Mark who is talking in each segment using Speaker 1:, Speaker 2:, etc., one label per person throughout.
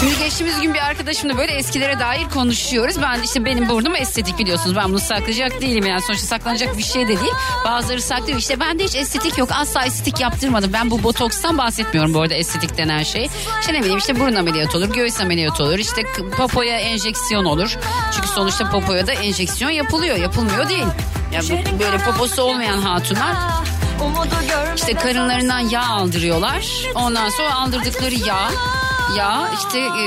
Speaker 1: Şimdi geçtiğimiz gün bir arkadaşımla böyle eskilere dair konuşuyoruz. Ben işte benim burnum estetik biliyorsunuz. Ben bunu saklayacak değilim yani. Sonuçta saklanacak bir şey de değil. Bazıları saklıyor. İşte bende hiç estetik yok. Asla estetik yaptırmadım. Ben bu botokstan bahsetmiyorum bu arada estetik denen şey. İşte ne bileyim işte burun ameliyatı olur, göğüs ameliyatı olur. işte popoya enjeksiyon olur. Çünkü sonuçta popoya da enjeksiyon yapılıyor. Yapılmıyor değil. Ya bu- böyle poposu olmayan hatunlar işte karınlarından yağ aldırıyorlar. Ondan sonra aldırdıkları yağ, yağ işte e,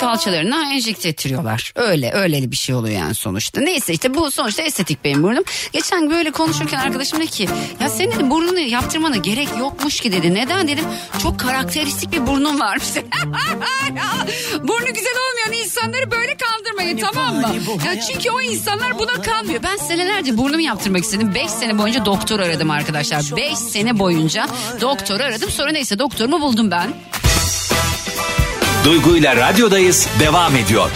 Speaker 1: kalçalarına enjekte ettiriyorlar. Öyle öyleli bir şey oluyor yani sonuçta. Neyse işte bu sonuçta estetik benim burnum. Geçen böyle konuşurken arkadaşım dedi ki ya senin burnunu yaptırmana gerek yokmuş ki dedi. Neden dedim çok karakteristik bir burnun varmış. Burnu güzel olmayan insanları böyle kandırmayın tamam mı? Ya çünkü o insanlar buna kanmıyor. Ben senelerce burnumu yaptırmak istedim. 5 sene boyunca doktor aradım arkadaşlar. 5 sene boyunca doktor aradım. Sonra neyse doktorumu buldum ben.
Speaker 2: Duygu ile radyodayız devam ediyor.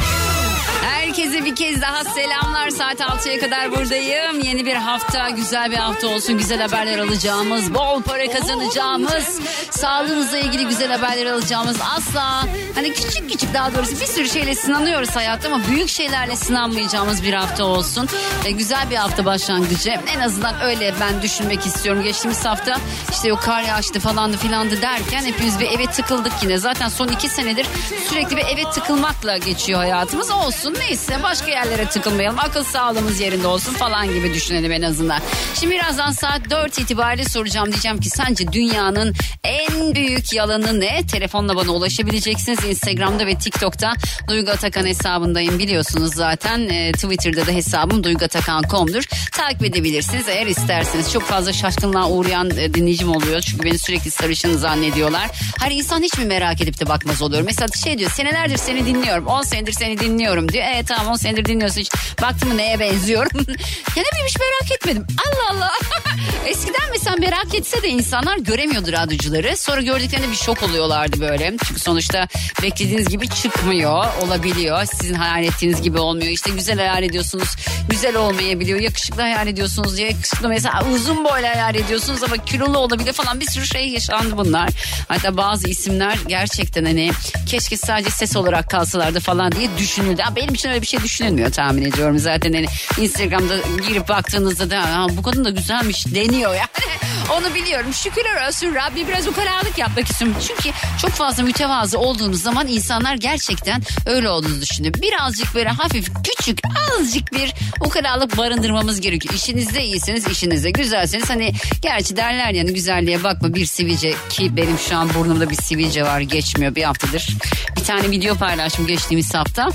Speaker 1: Herkese bir kez daha selamlar. Saat 6'ya kadar buradayım. Yeni bir hafta, güzel bir hafta olsun. Güzel haberler alacağımız, bol para kazanacağımız, sağlığınızla ilgili güzel haberler alacağımız. Asla hani küçük küçük daha doğrusu bir sürü şeyle sınanıyoruz hayatta ama büyük şeylerle sınanmayacağımız bir hafta olsun. E, güzel bir hafta başlangıcı. En azından öyle ben düşünmek istiyorum. Geçtiğimiz hafta işte yok kar yağıştı falandı filandı derken hepimiz bir eve tıkıldık yine. Zaten son iki senedir sürekli bir eve tıkılmakla geçiyor hayatımız. Olsun neyse başka yerlere tıkılmayalım. Akıl sağlığımız yerinde olsun falan gibi düşünelim en azından. Şimdi birazdan saat 4 itibariyle soracağım. Diyeceğim ki sence dünyanın en büyük yalanı ne? Telefonla bana ulaşabileceksiniz. Instagram'da ve TikTok'ta Duygu Atakan hesabındayım biliyorsunuz zaten. Ee, Twitter'da da hesabım duyguatakan.com'dur. Takip edebilirsiniz eğer isterseniz. Çok fazla şaşkınlığa uğrayan e, dinleyicim oluyor. Çünkü beni sürekli sarışın zannediyorlar. Hani insan hiç mi merak edip de bakmaz oluyor? Mesela şey diyor senelerdir seni dinliyorum. 10 senedir seni dinliyorum diyor. Evet tamam 10 senedir dinliyorsun hiç. Baktın mı neye benziyorum? ya ne bileyim hiç merak etmedim. Allah Allah. Eskiden mesela merak etse de insanlar göremiyordu radyocuları. Sonra gördüklerinde bir şok oluyorlardı böyle. Çünkü sonuçta beklediğiniz gibi çıkmıyor. Olabiliyor. Sizin hayal ettiğiniz gibi olmuyor. İşte güzel hayal ediyorsunuz. Güzel olmayabiliyor. Yakışıklı hayal ediyorsunuz. Yakışıklı mesela uzun boylu hayal ediyorsunuz ama kilolu olabilir falan. Bir sürü şey yaşandı bunlar. Hatta bazı isimler gerçekten hani keşke sadece ses olarak kalsalardı falan diye düşünüldü. Ama benim için öyle bir şey düşünülmüyor tahmin ediyorum. Zaten hani Instagram'da girip baktığınızda da "Ha, bu kadın da güzelmiş deniyor yani. Onu biliyorum. Şükürler olsun Rabbi biraz ukalalık yapmak istiyorum. Çünkü çok fazla mütevazı olduğunuz zaman insanlar gerçekten öyle olduğunu düşünüyor. Birazcık böyle hafif küçük azıcık bir ukalalık barındırmamız gerekiyor. İşinizde iyisiniz, işinizde güzelseniz hani gerçi derler yani güzelliğe bakma bir sivilce ki benim şu an burnumda bir sivilce var geçmiyor bir haftadır. Bir tane video paylaştım geçtiğimiz hafta.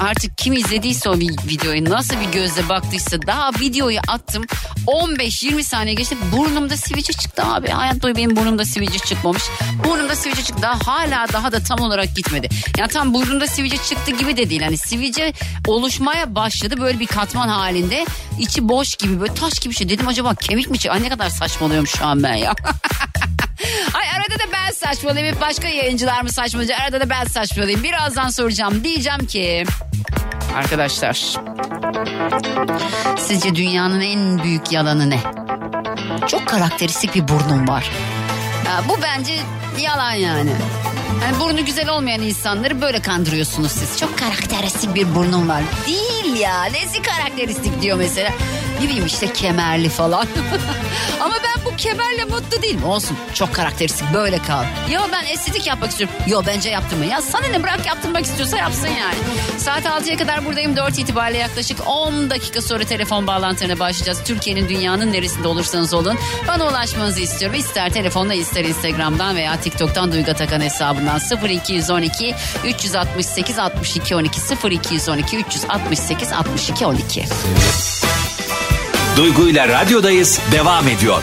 Speaker 1: Artık kim izlediyse o vi- videoyu nasıl bir gözle baktıysa daha videoyu attım 15-20 saniye geçti burnumda sivilce çıktı abi. Hayat boyu benim burnumda sivilce çıkmamış. Burnumda sivilce çıktı daha hala daha da tam olarak gitmedi. Yani tam burnumda sivilce çıktı gibi de değil. Hani sivilce oluşmaya başladı böyle bir katman halinde. içi boş gibi böyle taş gibi şey. Dedim acaba kemik mi çıktı? Ay ne kadar saçmalıyorum şu an ben ya. Ay arada da ben saçmalayayım. Başka yayıncılar mı saçmalıyor? Arada da ben saçmalayayım. Birazdan soracağım. Diyeceğim ki... Arkadaşlar... Sizce dünyanın en büyük yalanı ne? Çok karakteristik bir burnum var. Ya bu bence yalan yani. Yani burnu güzel olmayan insanları böyle kandırıyorsunuz siz. Çok karakteristik bir burnum var. Değil ya. Nesi karakteristik diyor mesela. Ne bileyim işte kemerli falan. Ama ben bu kemerle mutlu değilim. Olsun çok karakteristik böyle kal. Yo ben estetik yapmak istiyorum. Yo bence yaptırma. Ya sana ne bırak yaptırmak istiyorsa yapsın yani. Saat 6'ya kadar buradayım. 4 itibariyle yaklaşık 10 dakika sonra telefon bağlantılarına başlayacağız. Türkiye'nin dünyanın neresinde olursanız olun. Bana ulaşmanızı istiyorum. İster telefonla ister Instagram'dan veya TikTok'tan Duygu Atakan hesabından 0212 368 62 12 0212 368 62 12.
Speaker 2: Duygu ile radyodayız devam ediyor.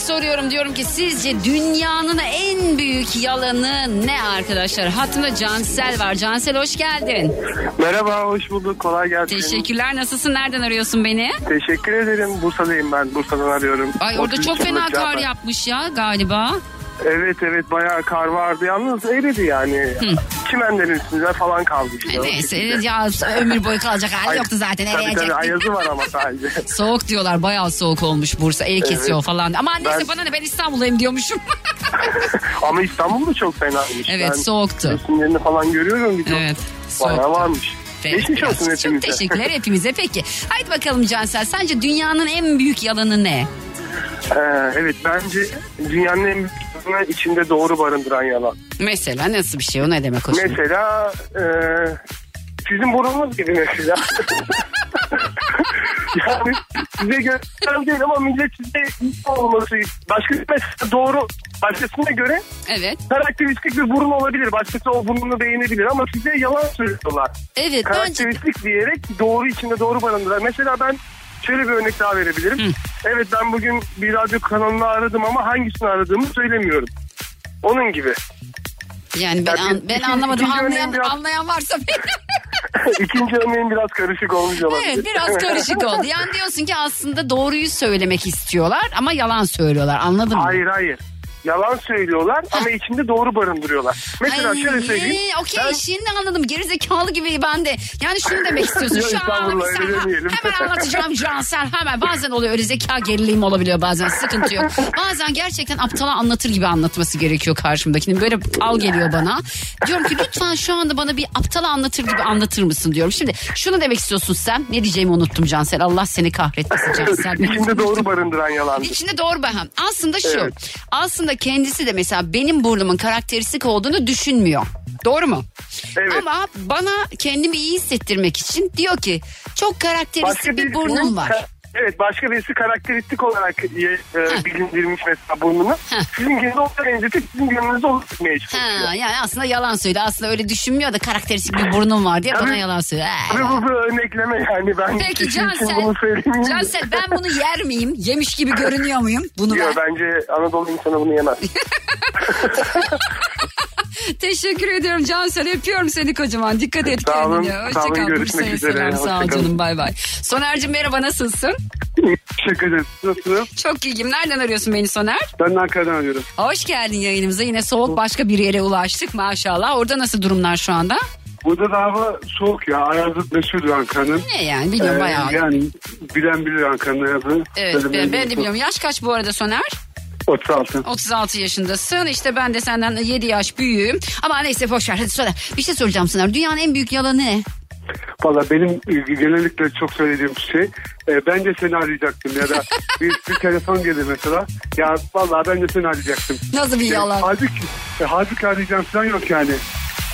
Speaker 1: Soruyorum diyorum ki sizce dünyanın en büyük yalanı ne arkadaşlar? Hattında Cansel var. Cansel hoş geldin.
Speaker 3: Merhaba, hoş bulduk. Kolay gelsin.
Speaker 1: Teşekkürler. Nasılsın? Nereden arıyorsun beni?
Speaker 3: Teşekkür ederim. Bursa'dayım ben. Bursa'dan arıyorum.
Speaker 1: Ay orada
Speaker 3: 33
Speaker 1: çok fena kar yapmış ya galiba.
Speaker 3: Evet evet bayağı kar vardı. Yalnız eridi yani. Çimenlerin üstünde falan kaldı işte.
Speaker 1: Neyse ya ömür boyu kalacak hali yoktu zaten
Speaker 3: Tabii tabii ayazı var ama sadece.
Speaker 1: Soğuk diyorlar bayağı soğuk olmuş Bursa el kesiyor falan. Ama neyse
Speaker 3: Ben-
Speaker 1: bana ne ben İstanbul'dayım diyormuşum.
Speaker 3: ama İstanbul da çok fenaymış.
Speaker 1: Evet,
Speaker 3: Ben
Speaker 1: soğuktu.
Speaker 3: Resimlerini falan görüyorum. Bir
Speaker 1: evet
Speaker 3: Bayağı
Speaker 1: soğuktu.
Speaker 3: varmış.
Speaker 1: Peki,
Speaker 3: Geçmiş olsun
Speaker 1: Çok
Speaker 3: hepimize.
Speaker 1: teşekkürler hepimize peki. Haydi bakalım Cansel sence dünyanın en büyük yalanı ne?
Speaker 3: Ee, evet bence dünyanın en büyük yalanı içinde doğru barındıran yalan.
Speaker 1: Mesela nasıl bir şey o ne demek o şimdi?
Speaker 3: Mesela e, sizin burnunuz gibi mesela. yani size göre değil ama millet size iyi olması başka mesela doğru başkasına göre
Speaker 1: Evet.
Speaker 3: karakteristik bir burun olabilir. Başkası o burnunu beğenebilir ama size yalan söylüyorlar.
Speaker 1: Evet bence
Speaker 3: Karakteristik diyerek doğru içinde doğru barındıran. Mesela ben şöyle bir örnek daha verebilirim. Evet ben bugün bir radyo kanalını aradım ama hangisini aradığımı söylemiyorum. Onun gibi.
Speaker 1: yani ben,
Speaker 3: Ya
Speaker 1: an- ben
Speaker 3: ikinci-
Speaker 1: anlamadım
Speaker 3: ikinci
Speaker 1: anlayan,
Speaker 3: biraz-
Speaker 1: anlayan varsa
Speaker 3: İkinci örneğin biraz karışık olmuş olabilir.
Speaker 1: Evet biraz karışık oldu. Yani diyorsun ki aslında doğruyu söylemek istiyorlar ama yalan söylüyorlar anladın mı?
Speaker 3: Hayır hayır. Yalan söylüyorlar ama içinde doğru barındırıyorlar. Mesela
Speaker 1: Ay,
Speaker 3: şöyle söyleyeyim.
Speaker 1: Okey
Speaker 3: Ben-
Speaker 1: şimdi anladım. Gerizekalı gibi ben de. Yani şunu demek istiyorsun. Şu an hemen anlatacağım Cansel hemen. Bazen oluyor öyle zeka geriliğim olabiliyor bazen sıkıntı yok. Bazen gerçekten aptala anlatır gibi anlatması gerekiyor karşımdakinin. Böyle al geliyor bana. Diyorum ki lütfen şu anda bana bir aptala anlatır gibi anlatır mısın diyorum. Şimdi şunu demek istiyorsun sen. Ne diyeceğimi unuttum Cansel. Allah seni kahretmesin Cansel.
Speaker 3: İçinde doğru barındıran yalan.
Speaker 1: İçinde doğru baham. Aslında şu.
Speaker 3: Evet.
Speaker 1: Aslında kendisi de mesela benim burnumun karakteristik olduğunu düşünmüyor. Doğru mu?
Speaker 3: Evet.
Speaker 1: Ama bana kendimi iyi hissettirmek için diyor ki çok karakteristik bir burnum var.
Speaker 3: Evet başka birisi karakteristik olarak e, e, bilindirmiş mesela burnunu. Sizin gününüzü ona benzetip sizin gününüzü ona tutmaya çalışıyor.
Speaker 1: Ha, yani aslında yalan söylüyor. Aslında öyle düşünmüyor da karakteristik bir burnum var diye bana yalan söylüyor. Ha.
Speaker 3: Tabii bu bir örnekleme yani ben
Speaker 1: Peki Cansel. Cansel ben bunu yer miyim? Yemiş gibi görünüyor muyum? Bunu
Speaker 3: Yok
Speaker 1: ben.
Speaker 3: bence Anadolu insanı bunu yemez.
Speaker 1: Teşekkür ediyorum Cansel. Öpüyorum seni kocaman. Dikkat et
Speaker 3: Sağ olun,
Speaker 1: kendine.
Speaker 3: sağ
Speaker 1: Hoşça
Speaker 3: olun. Görüşmek üzere.
Speaker 1: selam. Sağ ol canım bay bay. Soner'cim merhaba nasılsın?
Speaker 3: Teşekkür ederim. Nasılsın?
Speaker 1: Çok iyiyim. Nereden arıyorsun beni Soner?
Speaker 3: Ben de Ankara'dan arıyorum.
Speaker 1: Hoş geldin yayınımıza. Yine soğuk başka bir yere ulaştık maşallah. Orada nasıl durumlar şu anda?
Speaker 3: Burada da hava soğuk ya. Ayazlık meşhurdur Ankara'nın.
Speaker 1: Ne yani biliyorum
Speaker 3: Ee,
Speaker 1: bayağı.
Speaker 3: Yani bilen bilir Ankara'nın ayazı.
Speaker 1: Evet
Speaker 3: Böyle
Speaker 1: ben, ben de biliyorum. Yaş kaç bu arada Soner?
Speaker 3: 36.
Speaker 1: 36 yaşındasın. İşte ben de senden 7 yaş büyüğüm. Ama neyse boş ver hadi söyle. Bir şey soracağım Soner. Dünyanın en büyük yalanı ne?
Speaker 3: Valla benim e, genellikle çok söylediğim şey e, ben de seni arayacaktım ya da bir, bir telefon gelir mesela ya valla ben de seni arayacaktım.
Speaker 1: Nasıl bir
Speaker 3: E,
Speaker 1: yalan?
Speaker 3: halbuki, e, halbuki arayacağım falan yok yani.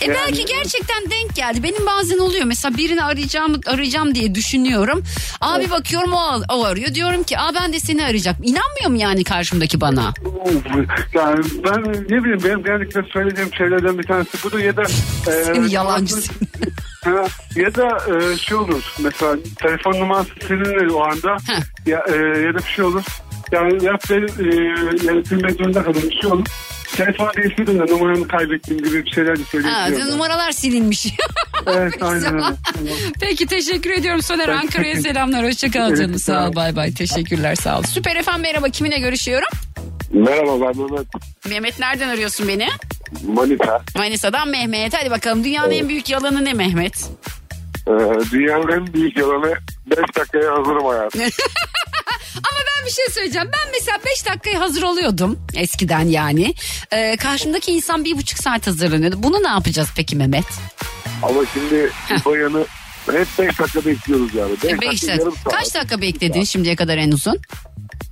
Speaker 1: E belki gerçekten denk geldi. Benim bazen oluyor. Mesela birini arayacağım arayacağım diye düşünüyorum. Abi bakıyorum o, o arıyor. Diyorum ki Aa ben de seni arayacak. İnanmıyor mu yani karşımdaki bana?
Speaker 3: Yani ben ne bileyim benim genellikle söylediğim şeylerden bir tanesi budur ya da e,
Speaker 1: Seni yalancısın.
Speaker 3: Ha, ya da e, şey olur mesela telefon numarası silinir o anda ya, e, ya da bir şey olur yani ya ben e, yani silmek zorunda kalır bir şey olur
Speaker 4: telefon değiştirdim de numaramı kaybettiğim gibi bir şeyler de
Speaker 1: Ha,
Speaker 4: söyleyebiliyorum.
Speaker 1: numaralar silinmiş.
Speaker 4: Evet aynen öyle.
Speaker 1: Peki teşekkür ediyorum Soner Ankara'ya selamlar. Hoşçakal
Speaker 4: Evet,
Speaker 1: canım. Sağ ol
Speaker 4: sağ ol.
Speaker 1: bay bay. Teşekkürler sağ ol. Süper efendim merhaba. Kiminle görüşüyorum?
Speaker 4: Merhaba ben Mehmet
Speaker 1: Mehmet nereden arıyorsun beni?
Speaker 4: Manita.
Speaker 1: Manisa'dan Mehmet. Hadi bakalım dünyanın en büyük yalanı ne Mehmet?
Speaker 4: Ee, dünyanın en büyük yalanı 5 dakikaya hazırım hayatım.
Speaker 1: Ama ben bir şey söyleyeceğim. Ben mesela 5 dakikaya hazır oluyordum eskiden yani. Ee, karşımdaki insan bir buçuk saat hazırlanıyordu. Bunu ne yapacağız peki Mehmet?
Speaker 4: Ama şimdi bu bayanı hep 5 dakika bekliyoruz yani. 5
Speaker 1: E,
Speaker 4: dakika yarım saat.
Speaker 1: Kaç dakika bekledin şimdiye kadar en uzun?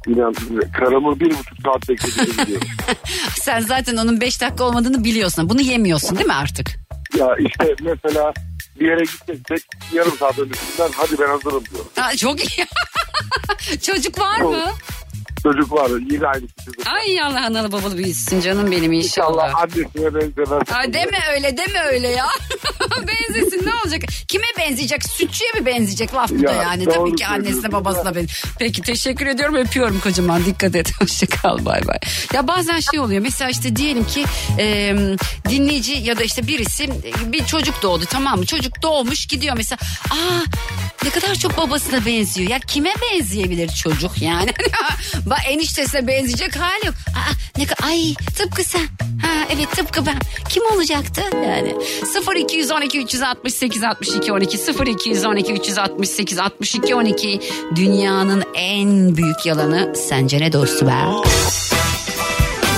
Speaker 4: İnan karımı bir buçuk saat biliyorum.
Speaker 1: Sen zaten onun 5 dakika olmadığını biliyorsun. Bunu yemiyorsun değil mi artık?
Speaker 4: ya işte mesela bir yere gideceksek yarım saat öncesinden hadi ben hazırım diyorum.
Speaker 1: Aa, çok iyi. Çocuk var mı?
Speaker 4: Çocuk var yine aynı çocuk.
Speaker 1: Ay Allah analı babalı büyüsün canım benim inşallah.
Speaker 4: Allah annesine benzemez.
Speaker 1: Ay deme öyle deme öyle ya. Benzesin ne olacak? Kime benzeyecek? Sütçüye mi benzeyecek laf bu da
Speaker 4: Ya,
Speaker 1: yani?
Speaker 4: doğru
Speaker 1: Tabii ki annesine babasına ben. Peki teşekkür ediyorum öpüyorum kocaman dikkat et. Hoşçakal bay bay. Ya bazen şey oluyor mesela işte diyelim ki e, dinleyici ya da işte birisi bir çocuk doğdu tamam mı? Çocuk doğmuş gidiyor mesela. Aa ne kadar çok babasına benziyor. Ya kime benzeyebilir çocuk yani? Bak eniştesine benzeyecek hali yok. Aa, ne ka- ay tıpkı sen. Ha evet tıpkı ben. Kim olacaktı yani? 0212 368 62 12 0212 368 62 12 dünyanın en büyük yalanı sence ne dostu be?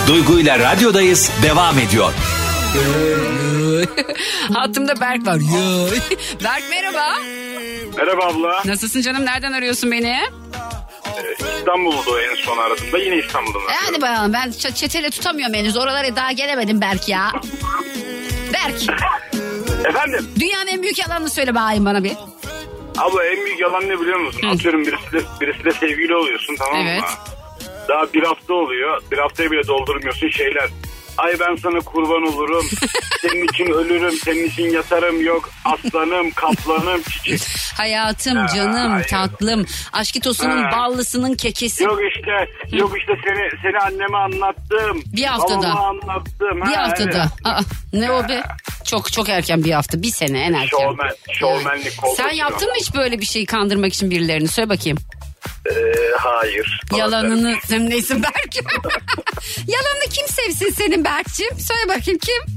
Speaker 2: Duygu ile radyodayız devam ediyor.
Speaker 1: Hattımda Berk var. Berk merhaba.
Speaker 5: Merhaba abla.
Speaker 1: Nasılsın canım? Nereden arıyorsun beni?
Speaker 5: İstanbul'da en son aradığımda yine İstanbul'dan
Speaker 1: E, Hadi bakalım ben ç- çetele tutamıyorum henüz. Oralara daha gelemedim Berk ya. Berk
Speaker 5: Efendim?
Speaker 1: dünyanın en büyük yalanını söyle bakayım bana bir.
Speaker 5: Abla en büyük yalan ne biliyor musun? Atıyorum birisiyle, birisiyle sevgili oluyorsun tamam
Speaker 1: Evet.
Speaker 5: mı? Daha bir hafta oluyor. Bir haftaya bile doldurmuyorsun şeyler. Ay ben sana kurban olurum. senin için ölürüm. Senin için yatarım. Yok aslanım, kaplanım, çiçek.
Speaker 1: Hayatım,
Speaker 5: Ha,
Speaker 1: canım,
Speaker 5: hayır.
Speaker 1: tatlım, aşkitosunun
Speaker 5: Ha.
Speaker 1: ballısının kekesi.
Speaker 5: Yok işte, yok işte seni seni anneme anlattım.
Speaker 1: Bir haftada.
Speaker 5: Babama anlattım.
Speaker 1: Bir
Speaker 5: Ha,
Speaker 1: haftada.
Speaker 5: evet.
Speaker 1: Aa, ne o be? Çok çok erken bir hafta. Bir sene en erken.
Speaker 5: Şovmen, şovmenlik koltuk.
Speaker 1: Sen yaptın mı hiç böyle bir şeyi kandırmak için birilerini? Söyle bakayım.
Speaker 5: Ee, hayır.
Speaker 1: Yalanını sen neysin Berk? Yalanını kim sevsin senin Berk'cim? Söyle bakayım kim?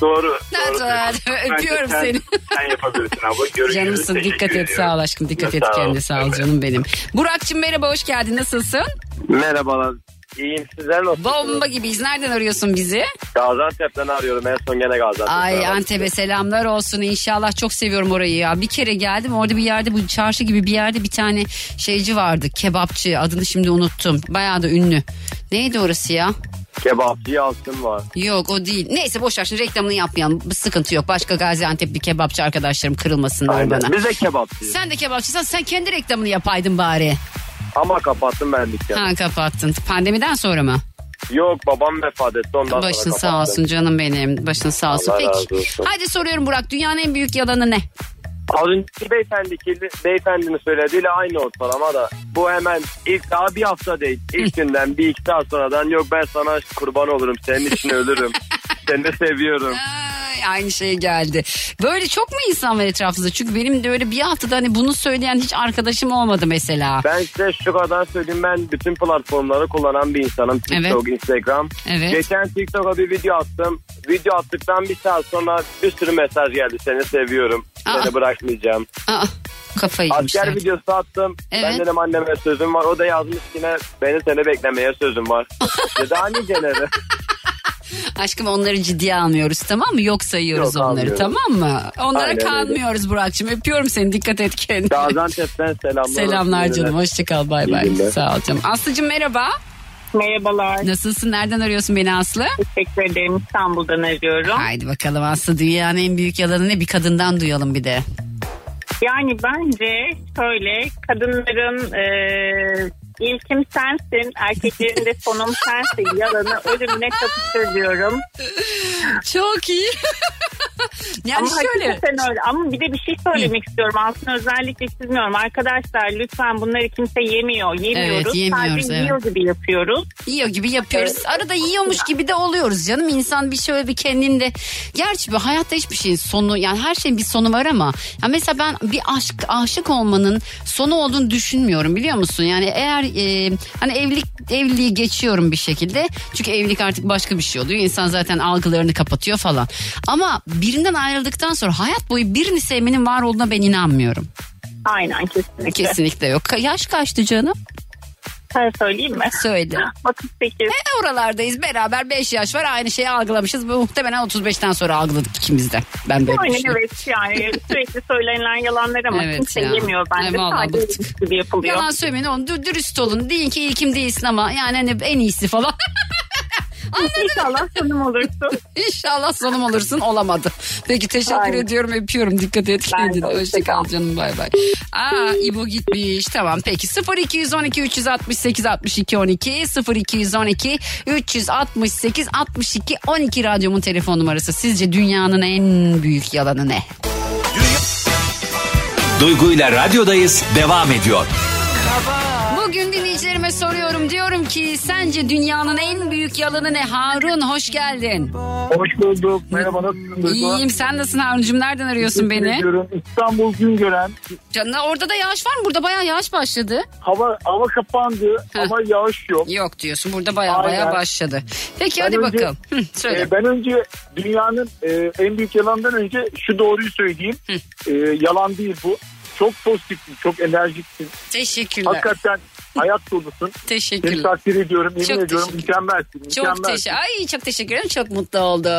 Speaker 5: Doğru. Doğru. Bence
Speaker 1: öpüyorum
Speaker 5: sen-
Speaker 1: seni.
Speaker 5: Sen yapabilirsin abla. Görüşürüz.
Speaker 1: Canımsın dikkat et
Speaker 5: ediyorum.
Speaker 1: sağ ol aşkım dikkat et
Speaker 5: Sağ ol.
Speaker 1: kendine sağ ol
Speaker 5: Evet.
Speaker 1: canım benim. Burak'cığım merhaba hoş geldin nasılsın?
Speaker 6: Merhabalar. İyiyim sizler nasılsınız?
Speaker 1: Bomba gibiyiz nereden arıyorsun bizi?
Speaker 6: Gaziantep'ten arıyorum en son gene Gaziantep'ten
Speaker 1: Ay
Speaker 6: aradım.
Speaker 1: Antep'e selamlar olsun inşallah çok seviyorum orayı ya. Bir kere geldim orada bir yerde bu çarşı gibi bir yerde bir tane şeyci vardı kebapçı adını şimdi unuttum. Bayağı da ünlü. Neydi orası ya?
Speaker 6: Kebapçı Yalçın var.
Speaker 1: Yok o değil. Neyse boş ver şimdi reklamını yapmayalım. Bir sıkıntı yok. Başka Gaziantep'li kebapçı arkadaşlarım kırılmasınlar
Speaker 6: Aynen.
Speaker 1: bana.
Speaker 6: Biz de kebapçıyız.
Speaker 1: Sen de kebapçıysan sen kendi reklamını yapaydın bari.
Speaker 6: Ama kapattım ben dükkanı.
Speaker 1: Ha kapattın. Pandemiden sonra mı?
Speaker 6: Yok babam vefat etti ondan
Speaker 1: Başın
Speaker 6: sonra
Speaker 1: sağ
Speaker 6: kapattım.
Speaker 1: olsun canım benim. Başın sağ olsun.
Speaker 6: Allah
Speaker 1: Peki.
Speaker 6: razı olsun.
Speaker 1: Hadi soruyorum Burak. Dünyanın en büyük yalanı ne?
Speaker 6: Az önceki beyefendi, beyefendinin söylediğiyle aynı ortalama da bu hemen ilk daha bir hafta değil. İlk günden bir iki saat sonradan yok ben sana kurban olurum senin için ölürüm. Seni de seviyorum.
Speaker 1: Ay, aynı şey geldi. Böyle çok mu insan var etrafınızda? Çünkü benim de öyle bir haftada hani bunu söyleyen hiç arkadaşım olmadı mesela.
Speaker 6: Ben size şu kadar söyleyeyim ben bütün platformları kullanan bir insanım. TikTok, Instagram.
Speaker 1: Evet.
Speaker 6: Geçen TikTok'a bir video attım. Video attıktan bir saat sonra bir sürü mesaj geldi. Seni seviyorum.
Speaker 1: Aa.
Speaker 6: Seni bırakmayacağım.
Speaker 1: Aa, kafayı
Speaker 6: Asker
Speaker 1: yemişler.
Speaker 6: videosu attım.
Speaker 1: Evet.
Speaker 6: Ben dedim anneme sözüm var. O da yazmış yine beni seni beklemeye sözüm var. ya daha niceleri.
Speaker 1: Aşkım onları ciddiye almıyoruz tamam mı? Yok sayıyoruz
Speaker 6: Yok,
Speaker 1: onları tamam mı? Onlara
Speaker 6: Aynen öyle.
Speaker 1: kanmıyoruz Burak'cığım. Öpüyorum seni dikkat et kendine.
Speaker 6: Gaziantep'ten selamlar.
Speaker 1: Selamlar canım hoşçakal bay bay. Sağ ol canım. Aslı'cığım merhaba.
Speaker 7: Merhabalar.
Speaker 1: Nasılsın? Nereden arıyorsun beni Aslı?
Speaker 7: Teşekkür ederim. İstanbul'dan arıyorum.
Speaker 1: Haydi bakalım Aslı dünyanın en büyük yalanı ne? Bir kadından duyalım bir de.
Speaker 7: Yani bence şöyle kadınların e, ilkim sensin, erkeklerin de sonum sensin yalanı ölümüne kapışır diyorum.
Speaker 1: Çok iyi. Yani
Speaker 7: Ama
Speaker 1: şöyle.
Speaker 7: hakikaten öyle. Ama bir de bir şey söylemek istiyorum. Aslında özellikle çizmiyorum. Arkadaşlar lütfen bunları kimse yemiyor. Yemiyoruz.
Speaker 1: Evet, yemiyoruz,
Speaker 7: Sadece
Speaker 1: evet.
Speaker 7: yiyor gibi yapıyoruz.
Speaker 1: Yiyor gibi yapıyoruz. Arada yiyormuş gibi de oluyoruz canım. İnsan bir şöyle bir kendinde. Gerçi bu hayatta hiçbir şeyin sonu yani her şeyin bir sonu var ama ya mesela ben bir aşk aşık olmanın sonu olduğunu düşünmüyorum biliyor musun? Yani eğer e, hani evlilik evliliği geçiyorum bir şekilde. Çünkü evlilik artık başka bir şey oluyor. İnsan zaten algılarını kapatıyor falan. Ama birinden ayrıldıktan sonra hayat boyu birini sevmenin var olduğuna ben inanmıyorum.
Speaker 7: Aynen kesinlikle.
Speaker 1: Kesinlikle yok. Yaş kaçtı canım?
Speaker 7: Sen söyleyeyim mi?
Speaker 1: Söyle.
Speaker 7: 38.
Speaker 1: E, oralardayız beraber 5 yaş var aynı şeyi algılamışız. Bu muhtemelen 35'ten sonra algıladık ikimiz de. Ben böyle
Speaker 7: Aynen
Speaker 1: düşünüyorum.
Speaker 7: evet yani sürekli söylenilen yalanlar ama
Speaker 1: Evet
Speaker 7: kimse
Speaker 1: ya.
Speaker 7: yemiyor bence.
Speaker 1: Ay, vallahi
Speaker 7: Sadece gibi yapılıyor.
Speaker 1: Yalan söylemeyin dü- dürüst olun. Deyin ki ilkim değilsin ama yani hani en iyisi falan.
Speaker 7: İnşallah sonum olursun.
Speaker 1: İnşallah sonum olursun olamadı. Peki teşekkür
Speaker 7: Aynen.
Speaker 1: ediyorum öpüyorum dikkat et kendine.
Speaker 7: hoşça
Speaker 1: Hoşçakal
Speaker 7: kal.
Speaker 1: canım bay bay. Aa İbo gitmiş tamam peki 0212 368 62 12 0212 368 62 12 radyomun telefon numarası. Sizce dünyanın en büyük yalanı ne?
Speaker 2: Duygu ile radyodayız devam ediyor.
Speaker 1: Bugün dinleyicilerime soruyorum diyorum ki sence dünyanın en büyük yalanı ne? Harun hoş geldin.
Speaker 8: Hoş bulduk. Merhaba nasılsın?
Speaker 1: İyiyim sen nasılsın Harun'cum nereden arıyorsun beni?
Speaker 8: İstanbul Güngören.
Speaker 1: Canım orada da yağış var mı? Burada bayağı yağış başladı.
Speaker 8: Hava hava kapandı ama yağış yok.
Speaker 1: Yok diyorsun burada bayağı
Speaker 8: Aynen.
Speaker 1: bayağı başladı. Peki
Speaker 8: Ben
Speaker 1: hadi
Speaker 8: önce-
Speaker 1: bakalım. Hı, söyle.
Speaker 8: Ee, ben önce dünyanın e, en büyük yalandan önce şu doğruyu söyleyeyim. Ee, yalan değil bu. Çok pozitifsin, çok enerjiksin.
Speaker 1: Teşekkürler.
Speaker 8: Hakikaten hayat dolusun. Seni
Speaker 1: Teşekkürler.
Speaker 8: takdir ediyorum. Yemin
Speaker 1: Çok
Speaker 8: ediyorum mükemmelsin.
Speaker 1: Çok teşekkür Ay çok teşekkür ederim. Çok mutlu oldum.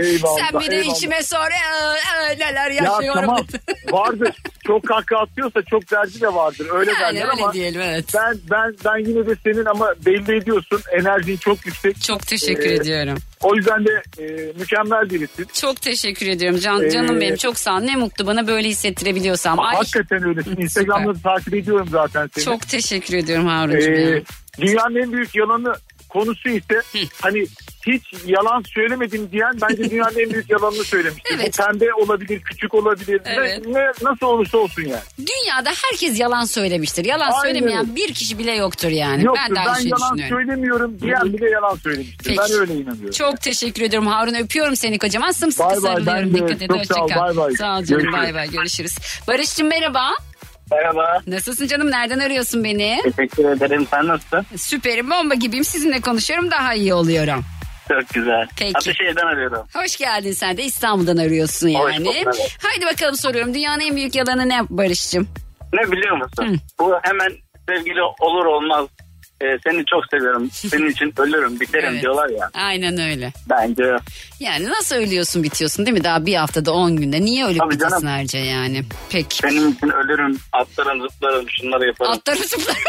Speaker 8: Eyvallah,
Speaker 1: Sen bir de
Speaker 8: eyvallah.
Speaker 1: içime sor. Ee, neler
Speaker 8: Ya
Speaker 1: yaşıyorum.
Speaker 8: tamam vardır. Çok kahkaha atıyorsa çok derdi de vardır. Öyle
Speaker 1: Yani
Speaker 8: derler
Speaker 1: öyle
Speaker 8: ama
Speaker 1: diyelim evet.
Speaker 8: ben ben ben yine de senin ama belli ediyorsun. Enerjin çok yüksek.
Speaker 1: Çok teşekkür
Speaker 8: Ee,
Speaker 1: ediyorum.
Speaker 8: O yüzden de e, mükemmel birisin.
Speaker 1: Çok teşekkür ediyorum can,
Speaker 8: Ee,
Speaker 1: canım benim. Çok sağ ol. Ne mutlu bana böyle hissettirebiliyorsam. Ay,
Speaker 8: Hakikaten öylesin. Instagram'da da takip ediyorum zaten seni.
Speaker 1: çok teşekkür ediyorum Harun'cum.
Speaker 8: Ee,
Speaker 1: ya.
Speaker 8: dünyanın en büyük yalanı konusu ise hani hiç yalan söylemedim diyen bence dünyanın en büyük yalanını söylemiştir.
Speaker 1: Evet.
Speaker 8: Bu pembe olabilir, küçük olabilir. Ne-
Speaker 1: Evet.
Speaker 8: Ne, nasıl olursa olsun yani.
Speaker 1: Dünyada herkes yalan söylemiştir. Yalan
Speaker 8: Aynen
Speaker 1: söylemeyen
Speaker 8: öyle.
Speaker 1: bir kişi bile yoktur yani.
Speaker 8: Yoktur.
Speaker 1: ben de aynı
Speaker 8: ben
Speaker 1: şeyi
Speaker 8: yalan söylemiyorum diyen bile yalan söylemiştir.
Speaker 1: Peki.
Speaker 8: Ben öyle inanıyorum.
Speaker 1: Çok teşekkür ediyorum Harun. Öpüyorum seni kocaman. Sımsıkı
Speaker 8: bay,
Speaker 1: sarılıyorum.
Speaker 8: de.
Speaker 1: Dikkat et.
Speaker 8: Çok sağ ol, bay bay.
Speaker 1: Sağ ol canım.
Speaker 8: Görüşürüz.
Speaker 1: Bay bay. Görüşürüz. Barış'cığım merhaba.
Speaker 6: Merhaba.
Speaker 1: Nasılsın canım? Nereden arıyorsun beni?
Speaker 6: Teşekkür ederim. Sen nasılsın?
Speaker 1: Süperim. Bomba gibiyim. Sizinle konuşuyorum. Daha iyi oluyorum.
Speaker 6: Çok güzel.
Speaker 1: Peki.
Speaker 6: Ataşehir'den arıyorum.
Speaker 1: Hoş geldin sen de İstanbul'dan arıyorsun
Speaker 6: Hoş
Speaker 1: yani.
Speaker 6: bulduk, evet.
Speaker 1: Haydi bakalım soruyorum. Dünyanın en büyük yalanı ne Barış'cığım?
Speaker 6: Ne biliyor musun? Bu hemen sevgili olur olmaz. e, seni çok seviyorum. Senin için ölürüm, biterim
Speaker 1: Evet.
Speaker 6: diyorlar ya.
Speaker 1: Aynen öyle.
Speaker 6: Bence
Speaker 1: Yani nasıl ölüyorsun bitiyorsun değil mi? Daha bir haftada 10 günde. Niye ölüp
Speaker 6: Tabii
Speaker 1: bitesin
Speaker 6: canım.
Speaker 1: harca yani? Peki.
Speaker 6: senin için ölürüm, atlarım, zıplarım, şunları yaparım.
Speaker 1: Atlarım zıplarım.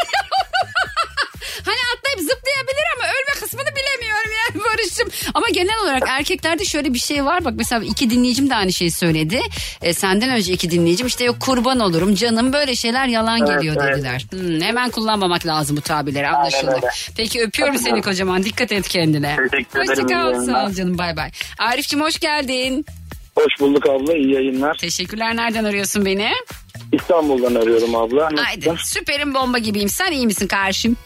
Speaker 1: Barış'cığım. Ama genel olarak erkeklerde şöyle bir şey var. Bak mesela iki dinleyicim de aynı şeyi söyledi. E, senden önce iki dinleyicim işte yok kurban olurum canım böyle şeyler yalan
Speaker 6: Evet,
Speaker 1: geliyor
Speaker 6: evet.
Speaker 1: dediler. Hmm, hemen kullanmamak lazım bu tabirleri anlaşıldı.
Speaker 6: öyle.
Speaker 1: Peki öpüyorum
Speaker 6: Tabii
Speaker 1: seni kocaman dikkat et kendine.
Speaker 6: Teşekkür ederim,
Speaker 1: Hoşçakal sağ ol canım bay bay. Arif'cim hoş geldin.
Speaker 8: Hoş bulduk abla. iyi yayınlar.
Speaker 1: Teşekkürler nereden arıyorsun beni?
Speaker 8: İstanbul'dan arıyorum abla.
Speaker 1: Haydi süperim bomba gibiyim sen iyi misin karşım?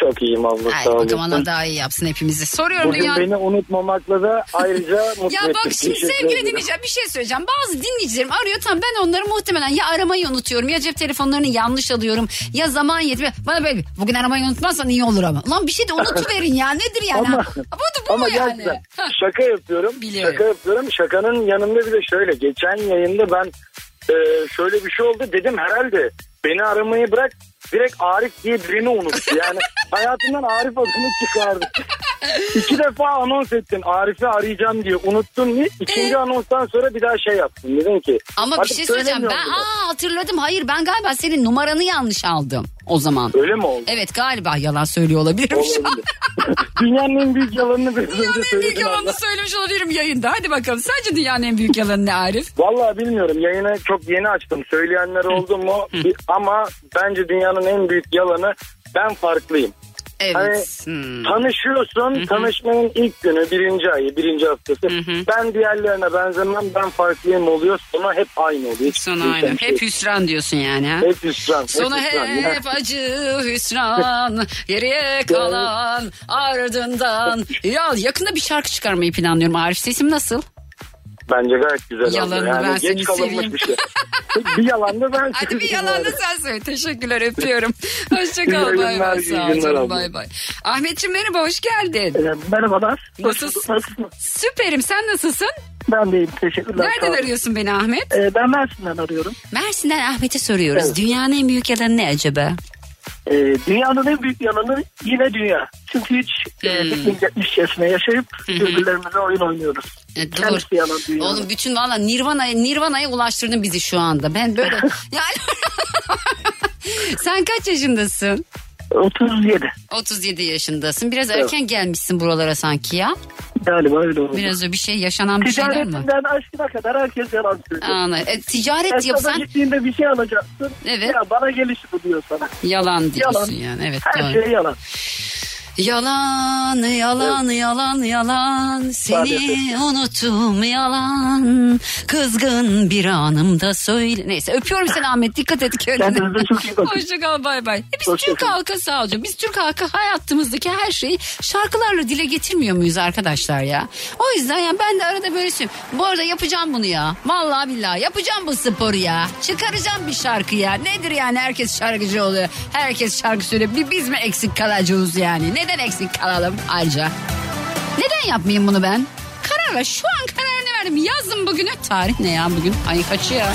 Speaker 8: Çok iyiyim abla.
Speaker 1: Haydi bakalım Allah daha iyi yapsın hepimizi. Soruyorum
Speaker 8: Bugün
Speaker 1: dünya...
Speaker 8: beni unutmamakla da ayrıca mutlu
Speaker 1: Ya bak
Speaker 8: ettin.
Speaker 1: şimdi
Speaker 8: Teşekkür
Speaker 1: sevgili
Speaker 8: ederim.
Speaker 1: dinleyiciler bir şey söyleyeceğim. Bazı dinleyicilerim arıyor tamam ben onları muhtemelen ya aramayı unutuyorum ya cep telefonlarını yanlış alıyorum ya zaman yetmiyor. Bana böyle bugün aramayı unutmazsan iyi olur ama. Lan bir şey de unutuverin ya nedir yani?
Speaker 8: Ama-
Speaker 1: Ha, bu bu
Speaker 8: Ama
Speaker 1: mu yani?
Speaker 8: gerçekten
Speaker 1: Ha.
Speaker 8: şaka yapıyorum.
Speaker 1: Biliyorum.
Speaker 8: Şaka yapıyorum. Şakanın yanında bir de şöyle. Geçen yayında ben e, şöyle bir şey oldu. Dedim herhalde beni aramayı bırak direkt Arif diye birini unuttu. Yani hayatından Arif adını çıkardı. İki defa anons ettin. Arif'i arayacağım diye unuttun diye. İkinci anonstan sonra bir daha şey yaptın. Dedin ki.
Speaker 1: Ama bir şey söyleyeceğim ben
Speaker 8: bile.
Speaker 1: aa hatırladım hayır ben galiba senin numaranı yanlış aldım o zaman.
Speaker 8: Öyle mi oldu?
Speaker 1: Evet galiba yalan söylüyor olabilirim şu an.
Speaker 8: Dünyanın en büyük yalanını biraz
Speaker 1: Dünyanın
Speaker 8: önce
Speaker 1: en büyük yalanını
Speaker 8: abla.
Speaker 1: söylemiş olabilirim yayında. Hadi bakalım sence dünyanın en büyük yalanı ne Arif?
Speaker 8: Vallahi bilmiyorum. Yayını çok yeni açtım. Söyleyenler oldu mu? Ama bence dünyanın en büyük yalanı ben farklıyım.
Speaker 1: Evet.
Speaker 8: Hani
Speaker 1: Hmm.
Speaker 8: tanışıyorsun, tanışmanın ilk günü, birinci ayı, birinci haftası. Ben diğerlerine benzemem, ben farklıyım oluyor. Sonra hep aynı oluyor. Hiç
Speaker 1: aynı.
Speaker 8: şey.
Speaker 1: Hep hüsran diyorsun yani ha?
Speaker 8: Hep hüsran. Hep
Speaker 1: Sonu
Speaker 8: hüsran.
Speaker 1: hep acı hüsran geriye kalan ardından. Ya yakında bir şarkı çıkarmayı planlıyorum Arif sesim nasıl?
Speaker 8: Bence gayet güzel
Speaker 1: Yalanını
Speaker 8: oldu. Yani
Speaker 1: ben
Speaker 8: geç
Speaker 1: seni
Speaker 8: kalınmış
Speaker 1: seveyim.
Speaker 8: bir şey. bir yalan da ben
Speaker 1: Hadi bir yalan da sen söyle. Teşekkürler öpüyorum. Hoşçakal bay bay. Sağ ol canım bay bay. Ahmetciğim merhaba hoş geldin.
Speaker 9: Merhabalar.
Speaker 1: Nasılsın? Süperim sen nasılsın?
Speaker 9: Ben deyim teşekkürler.
Speaker 1: Nereden arıyorsun beni Ahmet?
Speaker 9: Ee, ben Mersin'den arıyorum.
Speaker 1: Mersin'den Ahmet'e soruyoruz.
Speaker 9: Evet.
Speaker 1: Dünyanın en büyük yalanı ne acaba?
Speaker 9: Ee, dünyanın en büyük yalanı yine dünya. Çünkü hiç e,
Speaker 1: Hmm.
Speaker 9: bitmeyecekmişçesine yaşayıp birbirlerimize oyun oynuyoruz.
Speaker 1: E,
Speaker 9: dünya.
Speaker 1: Oğlum bütün valla Nirvana'ya Nirvana'ya ulaştırdın bizi şu anda. Ben böyle yani Sen kaç yaşındasın?
Speaker 9: 37.
Speaker 1: 37 yaşındasın. Biraz
Speaker 9: Evet.
Speaker 1: erken gelmişsin buralara sanki ya.
Speaker 9: Galiba öyle oldu.
Speaker 1: Biraz öyle bir şey yaşanan bir şeyler mi?
Speaker 9: Ticaretinden aşkına kadar herkes yalan söylüyor.
Speaker 1: Anladım. E, ticaret
Speaker 9: Esnaf'a
Speaker 1: yapsan
Speaker 9: gittiğinde bir şey alacaksın.
Speaker 1: Evet.
Speaker 9: Ya bana geliş bu diyor sana.
Speaker 1: yalan diyorsun
Speaker 9: Yalan.
Speaker 1: yani. Evet
Speaker 9: Her
Speaker 1: doğru.
Speaker 9: şey yalan.
Speaker 1: Yalan, yalan, yalan, yalan. Seni
Speaker 9: Maalesef.
Speaker 1: unuttum yalan. Kızgın bir anımda söyle. Neyse öpüyorum seni Ahmet. Dikkat et kendine.
Speaker 9: Kendinize çok iyi bakın.
Speaker 1: Hoşçakal bay bay. E biz
Speaker 9: Hoşça
Speaker 1: Türk
Speaker 9: kalın.
Speaker 1: halkı sağ olun. Biz Türk halkı hayatımızdaki her şeyi şarkılarla dile getirmiyor muyuz arkadaşlar ya? O yüzden ya ben de arada böyle söylüyorum. Bu arada yapacağım bunu ya. Vallahi billahi yapacağım bu sporu ya. Çıkaracağım bir şarkı ya. Nedir yani herkes şarkıcı oluyor. Herkes şarkı söylüyor. Bir biz mi eksik kalacağız yani? Neden eksik kalalım ayrıca? Neden yapmayayım bunu ben? Karar ver. Şu an kararını verdim. Yazdım bugünü. Tarih ne ya bugün? Ay kaçı ya?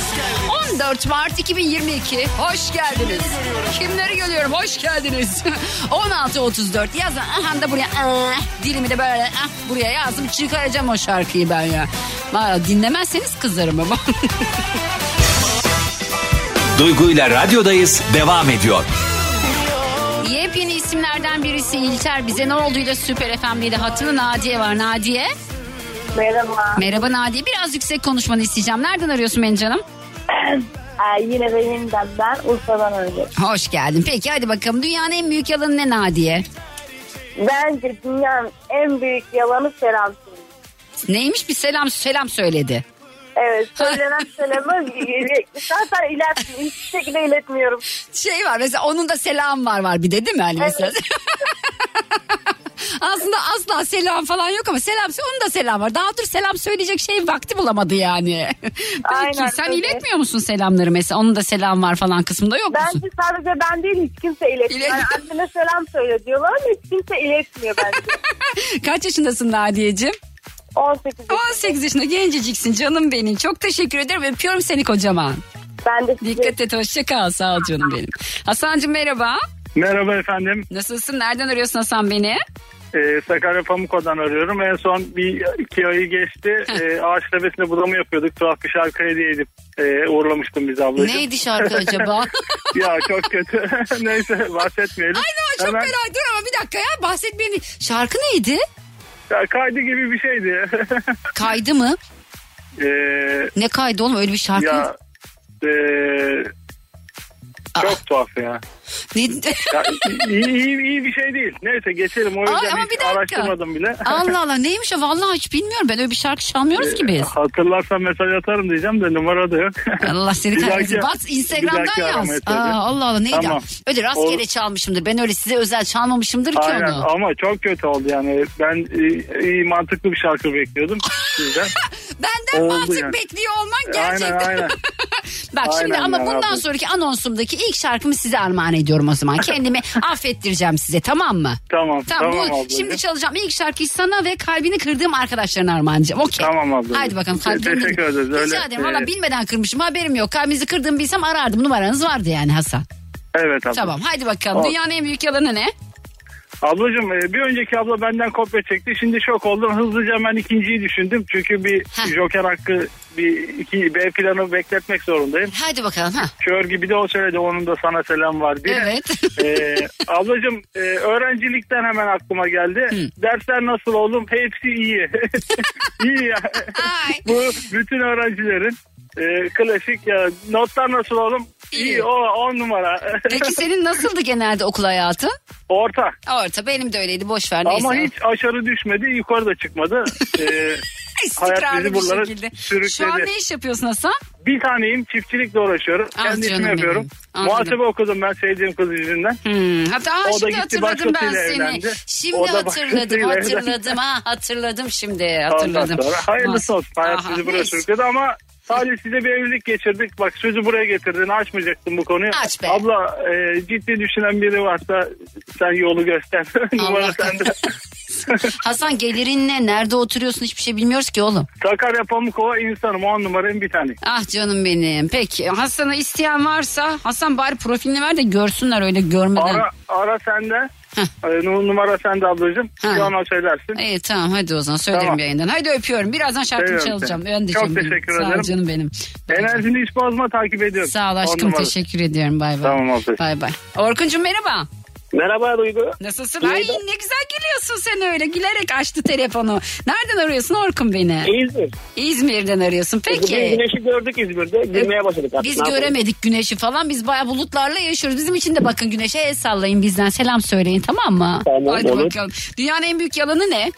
Speaker 1: 14 Mart 2022. Hoş geldiniz. Kimleri görüyorum? Hoş geldiniz. 16.34 yazın. Aha da buraya ah, dilimi de böyle ah, buraya yazdım. Çıkaracağım o şarkıyı ben ya. Valla dinlemezseniz kızarım ama.
Speaker 2: Duygu ile radyodayız devam ediyor.
Speaker 1: Yepyeni isimlerden birisi İlter. Bize ne olduğuyla Süper FM'de hattında Nadiye var. Nadiye.
Speaker 10: Merhaba.
Speaker 1: Merhaba Nadiye. Biraz yüksek konuşmanı isteyeceğim. Nereden arıyorsun beni canım?
Speaker 10: Ee, yine benim de ben Urfa'dan arıyorum.
Speaker 1: Hoş geldin. Peki hadi bakalım. Dünyanın en büyük yalanı ne Nadiye?
Speaker 10: Bence dünyanın en büyük yalanı selam.
Speaker 1: Neymiş bir selam selam söyledi.
Speaker 10: Evet söylenen selamı zaten iletmiyorum. Hiçbir şekilde iletmiyorum.
Speaker 1: Şey var mesela onun da selam var var bir de değil mi? Hani mesela. Aslında asla selam falan yok ama selam onun da selam var. Daha dur selam söyleyecek şey vakti bulamadı yani. Peki
Speaker 10: Aynen
Speaker 1: sen
Speaker 10: öyle.
Speaker 1: iletmiyor musun selamları mesela? Onun da selam var falan kısmında yok musun?
Speaker 10: Bence sadece ben değil hiç kimse iletmiyor. Yani anneme selam söyle diyorlar ama hiç kimse iletmiyor bence.
Speaker 1: Kaç yaşındasın Nadiye'cim?
Speaker 10: 18
Speaker 1: 18 yaşında genceciksin canım benim. Çok teşekkür ederim. Öpüyorum seni kocaman.
Speaker 10: Ben de
Speaker 1: Dikkat et hoşça kal. Sağ ol canım benim. Hasan'cığım merhaba.
Speaker 11: Merhaba efendim.
Speaker 1: Nasılsın? Nereden arıyorsun Hasan beni?
Speaker 11: Ee, Sakarya Pamukova'dan arıyorum. En son bir iki ayı geçti. Ee, ağaç tepesinde budama yapıyorduk. Tuhaf bir şarkı hediye edip e, uğurlamıştım bizi ablacığım.
Speaker 1: Neydi şarkı acaba?
Speaker 11: ya çok kötü. Neyse bahsetmeyelim.
Speaker 1: Ay ne çok
Speaker 11: Hemen-
Speaker 1: merak dur ama bir dakika ya bahsetmeyin. Şarkı neydi?
Speaker 11: Ya kaydı gibi bir şeydi.
Speaker 1: Kaydı mı?
Speaker 11: Ee,
Speaker 1: Ne kaydı oğlum öyle bir şarkı?
Speaker 11: ya e, çok tuhaf ya.
Speaker 1: Ne?
Speaker 11: ya iyi, iyi, iyi bir şey değil. Neyse geçelim. O yüzden
Speaker 1: Ay, ama
Speaker 11: hiç
Speaker 1: bir
Speaker 11: araştırmadım bile.
Speaker 1: Allah Allah neymiş o vallahi hiç bilmiyorum. Ben öyle bir şarkı çalmıyoruz ki biz.
Speaker 11: Hatırlarsam mesaj atarım diyeceğim de numara da yok.
Speaker 1: Allah seni kahretsin. Bas Instagram'dan yaz. Aa, Allah Allah neydi?
Speaker 11: Tamam.
Speaker 1: Öyle rastgele
Speaker 11: Ol-
Speaker 1: çalmışımdır. Ben öyle size özel çalmamışımdır ki
Speaker 11: Aynen
Speaker 1: onu.
Speaker 11: ama çok kötü oldu yani. Ben e, iyi mantıklı bir şarkı bekliyordum sizden.
Speaker 1: Benden
Speaker 11: Oldu
Speaker 1: mantık
Speaker 11: yani.
Speaker 1: bekliyor olman gerçekten.
Speaker 11: Aynen aynen.
Speaker 1: Bak şimdi
Speaker 11: Aynen
Speaker 1: ama
Speaker 11: ya,
Speaker 1: bundan
Speaker 11: yapın.
Speaker 1: sonraki anonsumdaki ilk şarkımı size armağan ediyorum o zaman. Kendimi affettireceğim size tamam mı?
Speaker 11: Tamam
Speaker 1: Tamam,
Speaker 11: tamam,
Speaker 1: bu,
Speaker 11: ablacığım.
Speaker 1: şimdi çalacağım ilk şarkıyı sana ve kalbini kırdığım arkadaşlarına armağan edeceğim. Okey.
Speaker 11: Tamam ablacığım.
Speaker 1: Haydi bakalım. Kalbini
Speaker 11: teşekkür ederiz. Öyle,
Speaker 1: Rica ederim. Valla
Speaker 11: e,
Speaker 1: bilmeden kırmışım haberim yok. Kalbinizi kırdığımı bilsem arardım. Numaranız vardı yani Hasan.
Speaker 11: Evet abla.
Speaker 1: Tamam haydi bakalım. Dünyanın en büyük yalanı ne?
Speaker 11: Ablacığım e, bir önceki abla benden kopya çekti. Şimdi şok oldum. Hızlıca ben ikinciyi düşündüm. Çünkü bir joker hakkı bir iki B planı bekletmek zorundayım.
Speaker 1: Haydi bakalım. Ha.
Speaker 11: Kör gibi de o söyledi. Onun da sana selam var diye.
Speaker 1: Evet.
Speaker 11: Ee, ablacığım e, öğrencilikten hemen aklıma geldi. Dersler nasıl oğlum? Hepsi iyi. iyi ya. Bu bütün öğrencilerin e, klasik ya notlar nasıl oğlum? İyi o on numara.
Speaker 1: Peki senin nasıldı genelde okul hayatı?
Speaker 11: Orta.
Speaker 1: Orta benim de öyleydi boş ver neyse.
Speaker 11: Ama hiç aşağı düşmedi yukarı da çıkmadı. Ee, hayat bizi buralara sürükledi.
Speaker 1: Şu an ne iş yapıyorsun Hasan?
Speaker 11: Bir taneyim çiftçilikle uğraşıyorum.
Speaker 1: Ah
Speaker 11: Kendi işimi yapıyorum.
Speaker 1: Anladım.
Speaker 11: Muhasebe okudum ben sevdiğim kız yüzünden.
Speaker 1: Hmm, hatta
Speaker 11: O
Speaker 1: şimdi hatırladım ben seni.
Speaker 11: evlendi.
Speaker 1: Şimdi
Speaker 11: O
Speaker 1: hatırladım
Speaker 11: evlendi.
Speaker 1: hatırladım ha hatırladım şimdi
Speaker 11: Ondan
Speaker 1: hatırladım.
Speaker 11: sonra hayırlısı
Speaker 1: Mas-
Speaker 11: olsun. Hayat
Speaker 1: Aha,
Speaker 11: bizi buraya
Speaker 1: neyse.
Speaker 11: sürükledi ama Salih size bir evlilik geçirdik. Bak sözü buraya getirdin. Açmayacaktın bu konuyu.
Speaker 1: Aç be.
Speaker 11: Abla e, ciddi düşünen biri varsa sen yolu göster. Numara sende.
Speaker 1: Hasan gelirin ne? Nerede oturuyorsun hiçbir şey bilmiyoruz ki oğlum.
Speaker 11: Sakarya Pamukova insanım. On numarayım bir tane.
Speaker 1: Ah canım benim. Peki Hasan'ı isteyen varsa Hasan bari profilini ver de görsünler öyle görmeden.
Speaker 11: Ara, ara sende. E, nu- numara sende ablacığım.
Speaker 1: Heh.
Speaker 11: Bir ona söylersin.
Speaker 1: İyi tamam hadi o zaman söylerim
Speaker 11: Tamam.
Speaker 1: yayından. Hadi öpüyorum. Birazdan şarkımı
Speaker 11: Seviyorum
Speaker 1: çalacağım.
Speaker 11: seni.
Speaker 1: Ben de
Speaker 11: Çok
Speaker 1: benim.
Speaker 11: teşekkür
Speaker 1: Sağ ol
Speaker 11: ederim.
Speaker 1: canım benim.
Speaker 11: Enerjini hiç bozma takip ediyorum.
Speaker 1: Sağ ol aşkım teşekkür ediyorum. Bay bay.
Speaker 11: Tamam ablacığım.
Speaker 1: Bay bay. Orkuncuğum merhaba.
Speaker 12: Merhaba Duygu.
Speaker 1: Nasılsın?
Speaker 12: İyi
Speaker 1: Ay ne güzel geliyorsun sen öyle. Gülerek açtı telefonu. Nereden arıyorsun Orkun beni?
Speaker 12: İzmir.
Speaker 1: İzmir'den arıyorsun.
Speaker 12: Bugün
Speaker 1: Peki.
Speaker 12: güneşi gördük İzmir'de. Girmeye başladık artık.
Speaker 1: Biz göremedik güneşi falan. Biz bayağı bulutlarla yaşıyoruz. Bizim için de bakın güneşe el sallayın bizden. Selam söyleyin tamam mı?
Speaker 12: Tamam,
Speaker 1: Hadi
Speaker 12: olur.
Speaker 1: bakalım. Dünyanın en büyük yalanı ne?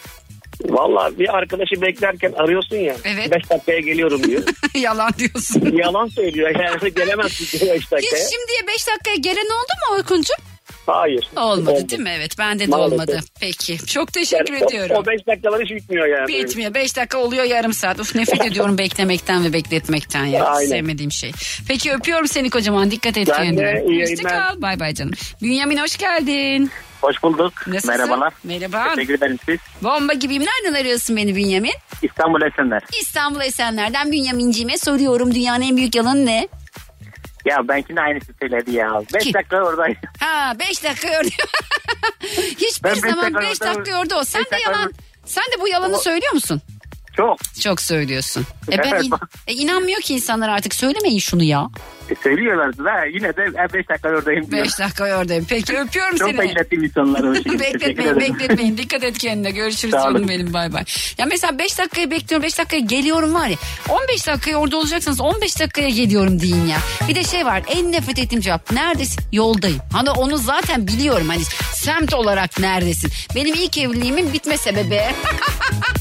Speaker 12: Valla bir arkadaşı beklerken arıyorsun ya.
Speaker 1: Evet.
Speaker 12: 5 dakikaya geliyorum diyor.
Speaker 1: Yalan diyorsun.
Speaker 12: Yalan söylüyor yani gelemezsin diyor 5
Speaker 1: Hiç
Speaker 12: dakikaya.
Speaker 1: şimdiye 5 dakikaya gelen oldu mu Orkuncuğum?
Speaker 12: Hayır.
Speaker 1: Olmadı
Speaker 12: Oldu.
Speaker 1: değil mi? Evet bende de
Speaker 12: Maalesef.
Speaker 1: olmadı. Peki. Çok teşekkür
Speaker 12: Yani
Speaker 1: ediyorum.
Speaker 12: O 5 dakikalar hiç bitmiyor yani.
Speaker 1: Bitmiyor. 5 dakika oluyor yarım saat. Uf nefret ediyorum beklemekten ve bekletmekten ya.
Speaker 12: Aynen.
Speaker 1: Sevmediğim şey. Peki öpüyorum seni kocaman. Dikkat et
Speaker 12: Ben de,
Speaker 1: kendine.
Speaker 12: iyi
Speaker 1: Hoşça
Speaker 12: yayınlar.
Speaker 1: kal. Bay bay canım. Bünyamin hoş geldin.
Speaker 12: Hoş bulduk.
Speaker 1: Nasılsın?
Speaker 12: Merhabalar.
Speaker 1: Merhaba.
Speaker 12: Teşekkür ederim siz.
Speaker 1: Bomba gibiyim. Nereden arıyorsun beni Bünyamin?
Speaker 12: İstanbul Esenler.
Speaker 1: İstanbul Esenler'den Bünyamin'ciğime soruyorum. Dünyanın en büyük yalanı ne?
Speaker 12: Ya benimkine aynısı söyledi ya. 5 dakika oradayım.
Speaker 1: Ha 5 dakika gördüm. Hiçbir
Speaker 12: Ben beş
Speaker 1: zaman
Speaker 12: dakika
Speaker 1: 5
Speaker 12: orada-
Speaker 1: dakika orada o. Sen
Speaker 12: beş
Speaker 1: de
Speaker 12: dakika
Speaker 1: yalan.
Speaker 12: orada-
Speaker 1: Sen de bu yalanı söylüyor musun?
Speaker 12: Çok.
Speaker 1: Çok söylüyorsun. E ben
Speaker 12: Evet.
Speaker 1: in- e inanmıyor ki insanlar artık söylemeyin şunu ya.
Speaker 12: E, söylüyorlardı da yine de 5 dakika oradayım diyor.
Speaker 1: 5 dakika oradayım. Peki öpüyorum
Speaker 12: Çok
Speaker 1: seni.
Speaker 12: beklettim insanları. Teşekkür
Speaker 1: bekletmeyin bekletmeyin. Dikkat et kendine. Görüşürüz canım benim bay bay. Ya mesela 5 dakikayı bekliyorum 5 dakikaya geliyorum var ya. 15 dakikaya orada olacaksanız 15 dakikaya geliyorum deyin ya. Bir de şey var en nefret ettiğim cevap. Neredesin? Yoldayım. Hani onu zaten biliyorum. Hani semt olarak neredesin? Benim ilk evliliğimin bitme sebebi.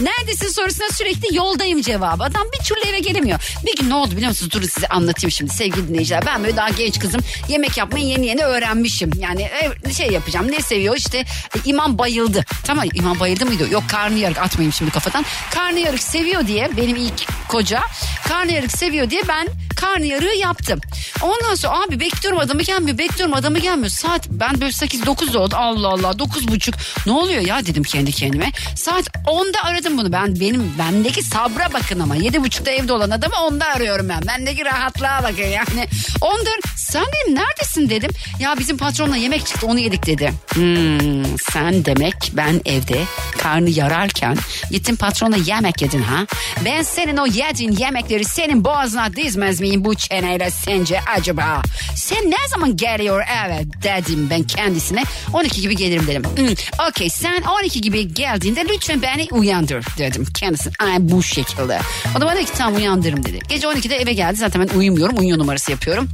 Speaker 1: Neredesin sorusuna sürekli yoldayım cevabı. Adam bir türlü eve gelemiyor. Bir gün ne oldu biliyor musunuz? Durun size anlatayım şimdi sevgili dinleyiciler. Ben böyle daha genç kızım. Yemek yapmayı yeni yeni öğrenmişim. Yani şey yapacağım. Ne seviyor? İşte e, imam bayıldı. Tamam imam bayıldı mıydı? Yok karnıyarık atmayayım şimdi kafadan. Karnıyarık seviyor diye benim ilk koca karnıyarık seviyor diye ben karnıyarığı yaptım. Ondan sonra abi bekliyorum adamı gelmiyor. Bekliyorum adamı gelmiyor. Saat ben böyle 8-9 oldu. Allah Allah 9.30. Ne oluyor ya dedim kendi kendime. Saat 10'da aradım bunu. Ben benim bendeki sabra bakın ama 7.30'da evde olan adamı 10'da arıyorum ben. Bendeki rahatlığa bakın yani. 10'da sen dedim neredesin dedim. Ya bizim patronla yemek çıktı onu yedik dedi. Hmm, sen demek ben evde karnı yararken gittin patronla yemek yedin ha? Ben senin o yediğin yemekleri senin boğazına dizmez miyim bu çeneyle sence acaba? Sen ne zaman geliyor evet dedim ben kendisine. 12 gibi gelirim dedim. Hmm, Okey sen 12 gibi geldiğinde lütfen beni uyandır dedim kendisine. Ay bu şekilde. O da bana dedi ki tamam uyandırırım dedi. Gece 12'de eve geldi zaten ben uyumuyorum uyuyor numarası yapıyorum.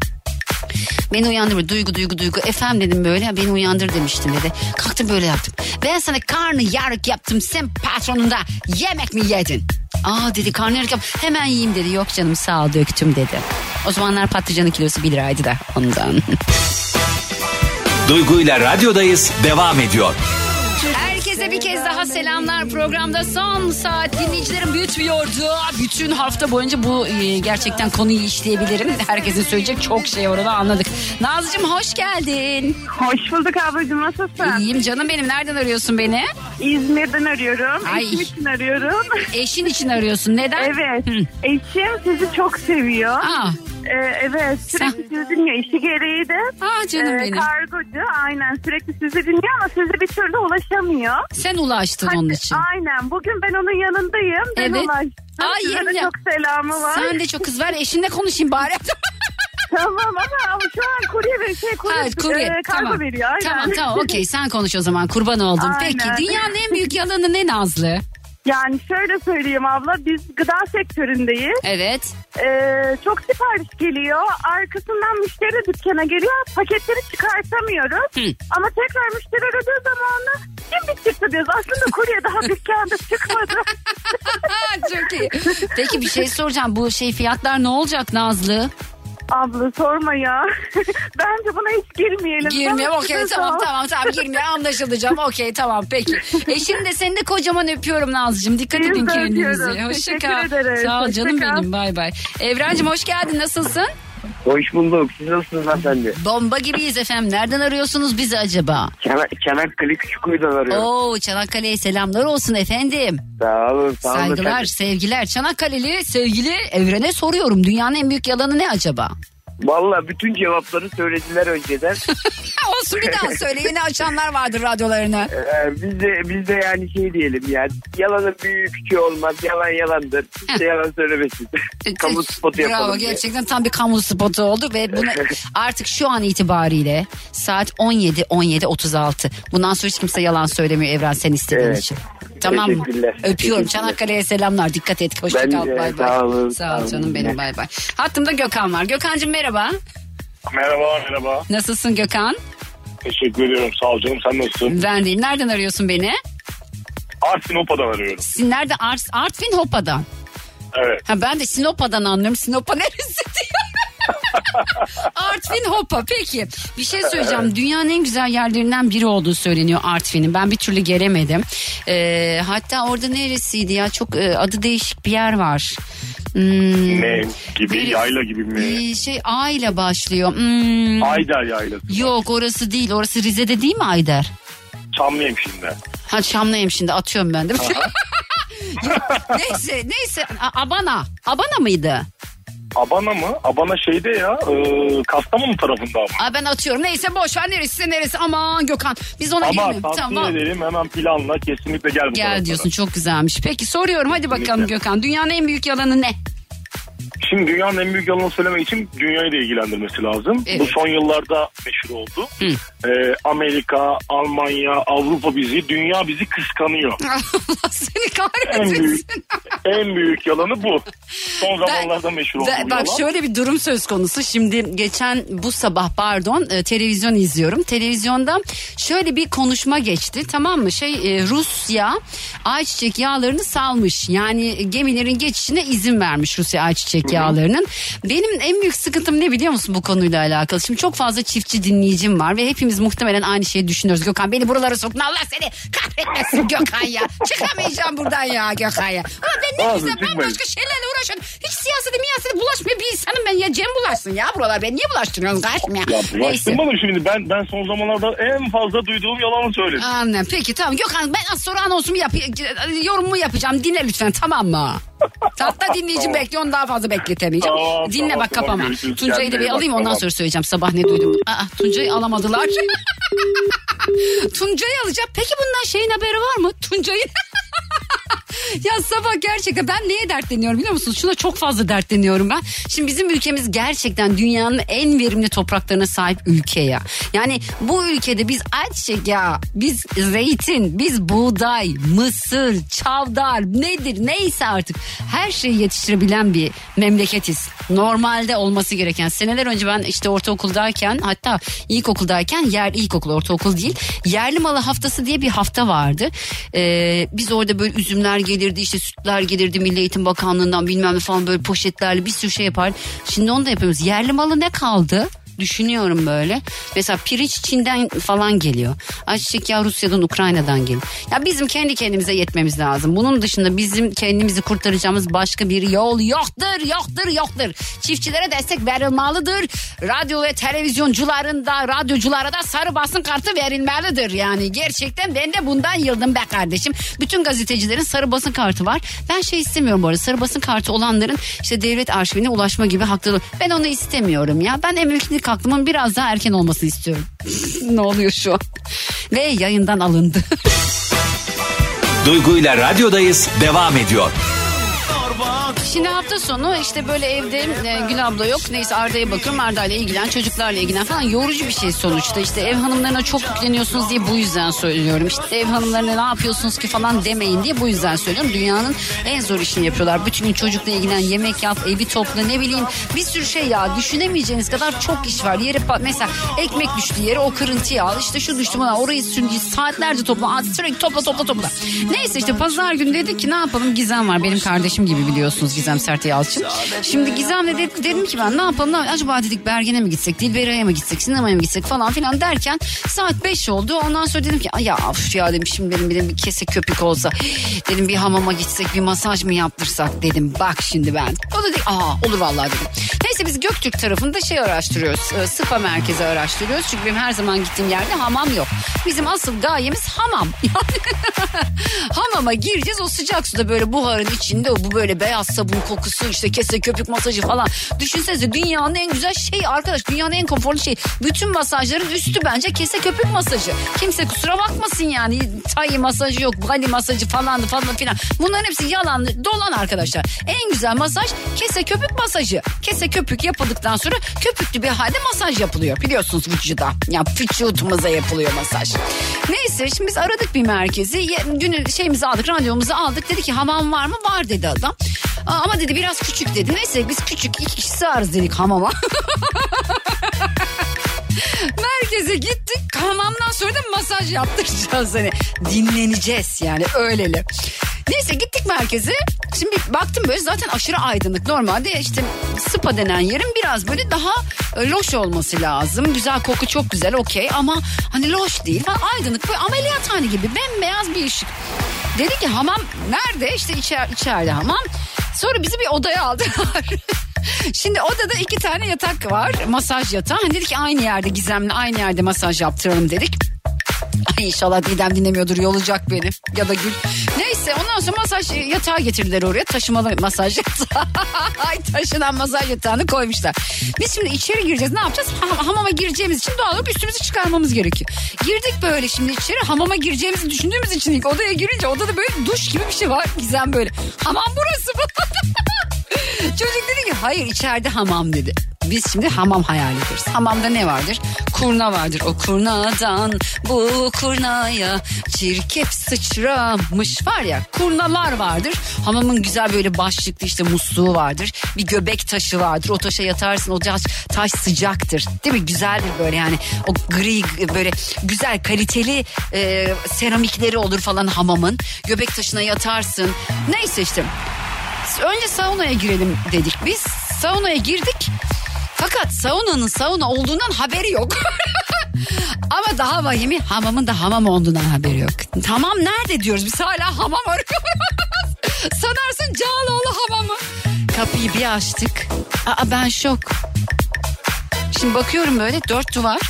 Speaker 1: Beni uyandır duygu duygu duygu. Efendim dedim böyle beni uyandır demiştin dedi. Kalktım böyle yaptım. Ben sana karnı yarık yaptım sen patronunda yemek mi yedin? Aa dedi karnı yarık yap hemen yiyeyim dedi. Yok canım sağ ol döktüm dedi. O zamanlar patlıcanın kilosu 1 liraydı da ondan.
Speaker 2: Duygu ile radyodayız devam ediyor.
Speaker 1: Herkese bir kez daha selamlar. Programda son saat dinleyicilerim bitmiyordu. Bütün hafta boyunca bu e, gerçekten konuyu işleyebilirim. Herkesin söyleyecek çok şey orada anladık. Nazlıcığım hoş geldin.
Speaker 10: Hoş bulduk ablacığım nasılsın?
Speaker 1: İyiyim canım benim. Nereden arıyorsun beni?
Speaker 10: İzmir'den arıyorum.
Speaker 1: Ay.
Speaker 10: Eşim için arıyorum.
Speaker 1: Eşin için arıyorsun. Neden?
Speaker 10: Evet. Eşim sizi çok seviyor.
Speaker 1: Aa.
Speaker 10: Ee, evet sürekli sizi dinliyor. İşi gereği de.
Speaker 1: Aa canım
Speaker 10: e,
Speaker 1: benim.
Speaker 10: Kargocu aynen sürekli sizi dinliyor ama size bir türlü ulaşamıyor.
Speaker 1: Sen ulaştın
Speaker 10: Hadi,
Speaker 1: onun için.
Speaker 10: Aynen bugün ben onun yanındayım. Ben
Speaker 1: Evet.
Speaker 10: ulaştım.
Speaker 1: Ay,
Speaker 10: Size de çok selamı var.
Speaker 1: Sen de çok kız ver eşinle konuşayım bari.
Speaker 10: Tamam ama, ama şu an kurye ve şey kurye,
Speaker 1: Ha, kurye.
Speaker 10: e, kargo
Speaker 1: tamam.
Speaker 10: veriyor. Aynen.
Speaker 1: Tamam tamam okey sen konuş o zaman kurban oldum.
Speaker 10: Aynen.
Speaker 1: Peki dünyanın en büyük yalanı ne Nazlı?
Speaker 10: Yani şöyle söyleyeyim abla biz gıda sektöründeyiz.
Speaker 1: Evet.
Speaker 10: Ee, çok sipariş geliyor. Arkasından müşteri dükkana geliyor. Paketleri çıkartamıyoruz. Ama tekrar müşteri aradığı zaman da şimdi çıktı diyoruz. Aslında kurye daha dükkanda çıkmadı.
Speaker 1: Çok iyi. Peki bir şey soracağım. Bu şey fiyatlar ne olacak Nazlı?
Speaker 10: Abla sorma ya. Bence buna hiç girmeyelim.
Speaker 1: Girmiyor
Speaker 10: Bana
Speaker 1: okey tamam tamam tamam girmiyor anlaşılacağım okey tamam peki. E şimdi seni de kocaman öpüyorum Nazlıcığım dikkat
Speaker 10: Biz
Speaker 1: edin
Speaker 10: de
Speaker 1: kendinize.
Speaker 10: öpüyoruz.
Speaker 1: Hoşça
Speaker 10: Teşekkür
Speaker 1: kal.
Speaker 10: ederiz.
Speaker 1: Sağ ol
Speaker 10: Hoşça
Speaker 1: canım
Speaker 10: kal.
Speaker 1: benim bay bay. Evrencim hoş geldin nasılsın?
Speaker 12: Hoş bulduk. Siz nasılsınız hanımefendi?
Speaker 1: Bomba gibiyiz efendim. Nereden arıyorsunuz bizi acaba?
Speaker 12: Kenar, Çanakkale Küçükkuyu'dan arıyorum.
Speaker 1: Oo Çanakkale'ye selamlar olsun efendim.
Speaker 12: Sağ olun. Sağ olun
Speaker 1: Saygılar,
Speaker 12: efendim.
Speaker 1: sevgiler. Çanakkale'li sevgili Evren'e soruyorum. Dünyanın en büyük yalanı ne acaba?
Speaker 12: Valla bütün cevapları söylediler önceden.
Speaker 1: Olsun bir daha söyle. Yeni açanlar vardır radyolarını.
Speaker 12: Ee, biz de biz de yani şey diyelim yani yalanın büyüğü küçüğü olmaz yalan yalandır kimse yalan söylemesin kamu spotu yapalım
Speaker 1: Bravo
Speaker 12: diye.
Speaker 1: gerçekten tam bir kamu spotu oldu ve bunu artık şu an itibariyle saat 17 17 36. Bundan sonra hiç kimse yalan söylemiyor Evren sen istediğin
Speaker 12: Evet.
Speaker 1: için. Tamam mı? Öpüyorum. Çanakkale'ye selamlar. Dikkat et. Hoşça
Speaker 12: Ben
Speaker 1: kal.
Speaker 12: de,
Speaker 1: Bay bay.
Speaker 12: sağ
Speaker 1: ol
Speaker 12: sağ olun.
Speaker 1: canım benim. Bay bay. Hattımda Gökhan var. Gökhan'cığım merhaba.
Speaker 13: Merhaba merhaba.
Speaker 1: Nasılsın Gökhan?
Speaker 13: Teşekkür ediyorum sağ ol canım sen nasılsın?
Speaker 1: Ben deyim. Nereden arıyorsun beni?
Speaker 13: Artvin Opa'dan arıyorum.
Speaker 1: Nerede? Art, Artvin Hopa'dan.
Speaker 13: Evet.
Speaker 1: Ha, ben de Sinopa'dan anlıyorum. Sinopa neresi diyor. Artvin Hopa peki. Bir şey söyleyeceğim. Dünyanın en güzel yerlerinden biri olduğu söyleniyor Artvin'in. Ben bir türlü gelemedim. Ee, hatta orada neresiydi ya? Çok e, adı değişik bir yer var. Hmm,
Speaker 13: Ne gibi
Speaker 1: Neresi?
Speaker 13: yayla gibi mi?
Speaker 1: ee, şey A ile başlıyor. Hmm,
Speaker 13: Ayder yaylası.
Speaker 1: Yok orası değil. Orası Rize'de değil mi Ayder?
Speaker 13: Çamlıyım şimdi.
Speaker 1: Ha Şamlıyım şimdi atıyorum ben mi? neyse neyse A- Abana. Abana mıydı?
Speaker 13: Abana mı? Abana şeyde ya e, Kastamonu tarafında ama.
Speaker 1: Aa, ben atıyorum. Neyse boş ver neresi neresi. Aman Gökhan biz ona
Speaker 13: Ama
Speaker 1: girelim.
Speaker 13: tavsiye
Speaker 1: Tamam.
Speaker 13: ederim hemen planla kesinlikle gel bu
Speaker 1: Gel
Speaker 13: taraflara.
Speaker 1: diyorsun çok güzelmiş. Peki soruyorum hadi bakalım Gökhan. Dünyanın en büyük yalanı ne?
Speaker 13: Şimdi dünyanın en büyük yalanını söylemek için dünyayı da ilgilendirmesi lazım.
Speaker 1: Evet.
Speaker 13: Bu son yıllarda meşhur oldu.
Speaker 1: Hı.
Speaker 13: Ee, Amerika, Almanya, Avrupa bizi, dünya bizi kıskanıyor.
Speaker 1: Allah seni
Speaker 13: en büyük,
Speaker 1: kahretsin.
Speaker 13: en büyük yalanı bu. Son
Speaker 1: Ben-
Speaker 13: zamanlarda meşhur oldu bu
Speaker 1: bak
Speaker 13: yalan.
Speaker 1: şöyle bir durum söz konusu. Şimdi geçen bu sabah pardon e, televizyon izliyorum. Televizyonda şöyle bir konuşma geçti tamam mı? Şey e, Rusya ayçiçek yağlarını salmış. Yani gemilerin geçişine izin vermiş Rusya ayçiçek yağlarının. Benim en büyük sıkıntım ne biliyor musun bu konuyla alakalı? Şimdi çok fazla çiftçi dinleyicim var ve hepimiz muhtemelen aynı şeyi düşünüyoruz. Gökhan beni buralara soktun Allah seni kahretmesin Gökhan ya. Çıkamayacağım buradan ya Gökhan ya. Ulan ben ne
Speaker 13: Abi,
Speaker 1: güzel
Speaker 13: çıkmayın.
Speaker 1: bambaşka şeylerle uğraşıyorum. Hiç siyasete miyasete bulaşmıyor bir insanım ben ya. Cem bulaşsın ya buralar. Ben niye bulaştırıyorsun kardeşim ya?
Speaker 13: Ya bulaştırmadım şimdi ben ben son zamanlarda en fazla duyduğum yalanı söyledim.
Speaker 1: Anladım. Peki tamam Gökhan ben az sonra anonsumu yap yorumumu yapacağım. Dinle lütfen tamam mı? Hatta dinleyicim bekliyor onu daha fazla bekletemeyeceğim.
Speaker 13: Tamam,
Speaker 1: Dinle
Speaker 13: tamam,
Speaker 1: bak
Speaker 13: tamam,
Speaker 1: kapama.
Speaker 13: görüşürüz.
Speaker 1: Tuncay'ı da bir
Speaker 13: bak,
Speaker 1: alayım ondan sonra söyleyeceğim. Sabah ne duydum? Aa, Tuncay'ı alamadılar. Tuncay'ı alacağım. Peki bundan şeyin haberi var mı? Tuncay'ın. ya sabah gerçekten ben neye dertleniyorum biliyor musunuz? Şuna çok fazla dertleniyorum ben. Şimdi bizim ülkemiz gerçekten dünyanın en verimli topraklarına sahip ülke ya. Yani bu ülkede biz ayçiçek ya, biz zeytin, biz buğday, mısır, çavdar nedir neyse artık her şeyi yetiştirebilen bir memleketiz. Normalde olması gereken seneler önce ben işte ortaokuldayken hatta ilkokuldayken yer ilkokul ortaokul değil yerli malı haftası diye bir hafta vardı. Ee, biz orada böyle üzümler gelirdi işte sütler gelirdi Milli Eğitim Bakanlığı'ndan bilmem ne falan böyle poşetlerle bir sürü şey yapar. Şimdi onu da yapıyoruz. Yerli malı ne kaldı? Düşünüyorum böyle. Mesela pirinç Çin'den falan geliyor. Ayçiçek yağı Rusya'dan Ukrayna'dan geliyor. Ya bizim kendi kendimize yetmemiz lazım. Bunun dışında bizim kendimizi kurtaracağımız başka bir yol yoktur, yoktur, yoktur. Çiftçilere destek verilmelidir. Radyo ve televizyoncuların da radyoculara da sarı basın kartı verilmelidir. Yani gerçekten ben de bundan yıldım be kardeşim. Bütün gazetecilerin sarı basın kartı var. Ben şey istemiyorum bu arada. Sarı basın kartı olanların işte devlet arşivine ulaşma gibi hakları. Ben onu istemiyorum ya. Ben emeklilik aklımın biraz daha erken olmasını istiyorum. ne oluyor şu an? Ve yayından alındı.
Speaker 2: Duygu ile radyodayız devam ediyor.
Speaker 1: Şimdi hafta sonu işte böyle evde e, Gül abla yok. Neyse Arda'ya bakıyorum. Arda ile ilgilen, çocuklarla ilgilen falan. Yorucu bir şey sonuçta. İşte ev hanımlarına çok yükleniyorsunuz diye bu yüzden söylüyorum. İşte ev hanımlarına ne yapıyorsunuz ki falan demeyin diye bu yüzden söylüyorum. Dünyanın en zor işini yapıyorlar. Bütün gün çocukla ilgilen, yemek yap, evi topla ne bileyim. Bir sürü şey ya. Düşünemeyeceğiniz kadar çok iş var. Yeri pa- mesela ekmek düştü yere o kırıntıyı al. İşte şu düştü bana orayı sündü. Saatlerce topla. Sürekli topla topla topla. Neyse işte pazar günü dedik ki ne yapalım Gizem var. Benim kardeşim gibi biliyorsunuz Gizem Sert Yalçın. Şimdi Gizem'le dedim, dedim ki ben ne yapalım ne yapalım? acaba dedik Bergen'e mi gitsek Dilberay'a mı gitsek sinemaya mı gitsek falan filan derken saat 5 oldu. Ondan sonra dedim ki "Ay ya of ya dedim şimdi benim, benim bir kese köpük olsa dedim bir hamama gitsek bir masaj mı yaptırsak dedim. Bak şimdi ben. O da dedi aa olur vallahi dedim. Neyse biz Göktürk tarafında şey araştırıyoruz. e, Spa merkezi araştırıyoruz. Çünkü benim her zaman gittiğim yerde hamam yok. Bizim asıl gayemiz hamam. Yani hamama gireceğiz o sıcak suda böyle buharın içinde o bu böyle beyaz sabun kokusu işte kese köpük masajı falan. Düşünsenize dünyanın en güzel şeyi arkadaş dünyanın en konforlu şeyi. Bütün masajların üstü bence kese köpük masajı. Kimse kusura bakmasın yani. Tay masajı yok, body masajı falan falan filan. Bunların hepsi yalan, dolan arkadaşlar. En güzel masaj kese köpük masajı. Kese köpük yapıldıktan sonra köpüklü bir halde masaj yapılıyor. Biliyorsunuz vücuda. Ya vücudumuza yapılıyor masaj. Neyse şimdi biz aradık bir merkezi. Günü şeyimizi aldık, randevuumuzu aldık. Dedi ki hamam var mı? Var dedi adam. Aa, ama dedi biraz küçük dedi. Neyse biz küçük iki kişi sığarız dedik hamama. Merkeze gittik. Hamamdan sonra da masaj yaptıracağız hani. Dinleneceğiz yani öyleli. Neyse gittik merkeze. Şimdi baktım böyle zaten aşırı aydınlık. Normalde işte spa denen yerin biraz böyle daha e, loş olması lazım. Güzel koku çok güzel okey ama hani loş değil aydınlık böyle ameliyathane gibi bembeyaz bir ışık. Dedi ki hamam nerede? İşte içer, içeride hamam. Sonra bizi bir odaya aldılar. Şimdi odada iki tane yatak var. Masaj yatağı. Hani dedik aynı yerde Gizem'le aynı yerde masaj yaptıralım dedik. Ay inşallah Didem dinlemiyordur yolacak beni ya da Gül. Masaj yatağı getirdiler oraya taşımalı masaj yatağı. Taşınan masaj yatağını koymuşlar. Biz şimdi içeri gireceğiz ne yapacağız? Ha- hamama gireceğimiz için doğal olarak üstümüzü çıkarmamız gerekiyor. Girdik böyle şimdi içeri hamama gireceğimizi düşündüğümüz için ilk odaya girince odada böyle duş gibi bir şey var. Gizem böyle hamam burası mı? Çocuk dedi ki hayır içeride hamam dedi. Biz şimdi hamam hayal ediyoruz. Hamamda ne vardır? Kurna vardır. O kurnadan bu kurnaya çirkef sıçramış var ya. Kurnalar vardır. Hamamın güzel böyle başlıklı işte musluğu vardır. Bir göbek taşı vardır. O taşa yatarsın. O taş, taş sıcaktır. Değil mi? Güzeldir böyle yani. O gri böyle güzel kaliteli e, seramikleri olur falan hamamın. Göbek taşına yatarsın. Neyse işte önce saunaya girelim dedik biz. Saunaya girdik. Fakat saunanın sauna olduğundan haberi yok. Ama daha vahimi hamamın da hamam olduğundan haberi yok. Hamam nerede diyoruz biz hala hamam arıyoruz. Sanarsın Cağaloğlu hamamı. Kapıyı bir açtık. Aa ben şok. Şimdi bakıyorum böyle dört duvar.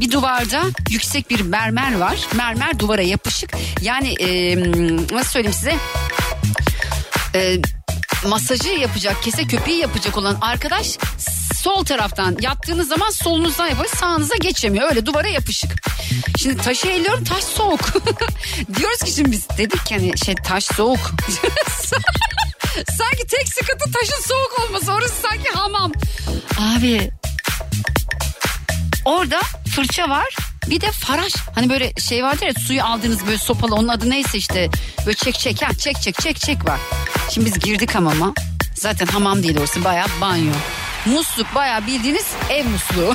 Speaker 1: Bir duvarda yüksek bir mermer var. Mermer duvara yapışık. Yani e, nasıl söyleyeyim size? E, masajı yapacak, kese köpeği yapacak olan arkadaş sol taraftan yattığınız zaman solunuzdan yapıyor sağınıza geçemiyor öyle duvara yapışık. Şimdi taşı elliyorum taş soğuk. Diyoruz ki şimdi biz dedik ki hani şey taş soğuk. sanki tek sıkıntı taşın soğuk olması orası sanki hamam. Abi orada fırça var bir de faraş hani böyle şey vardır ya suyu aldığınız böyle sopalı onun adı neyse işte böyle çek çek ha çek çek çek çek var. Şimdi biz girdik hamama zaten hamam değil orası bayağı banyo. Musluk bayağı bildiğiniz ev musluğu.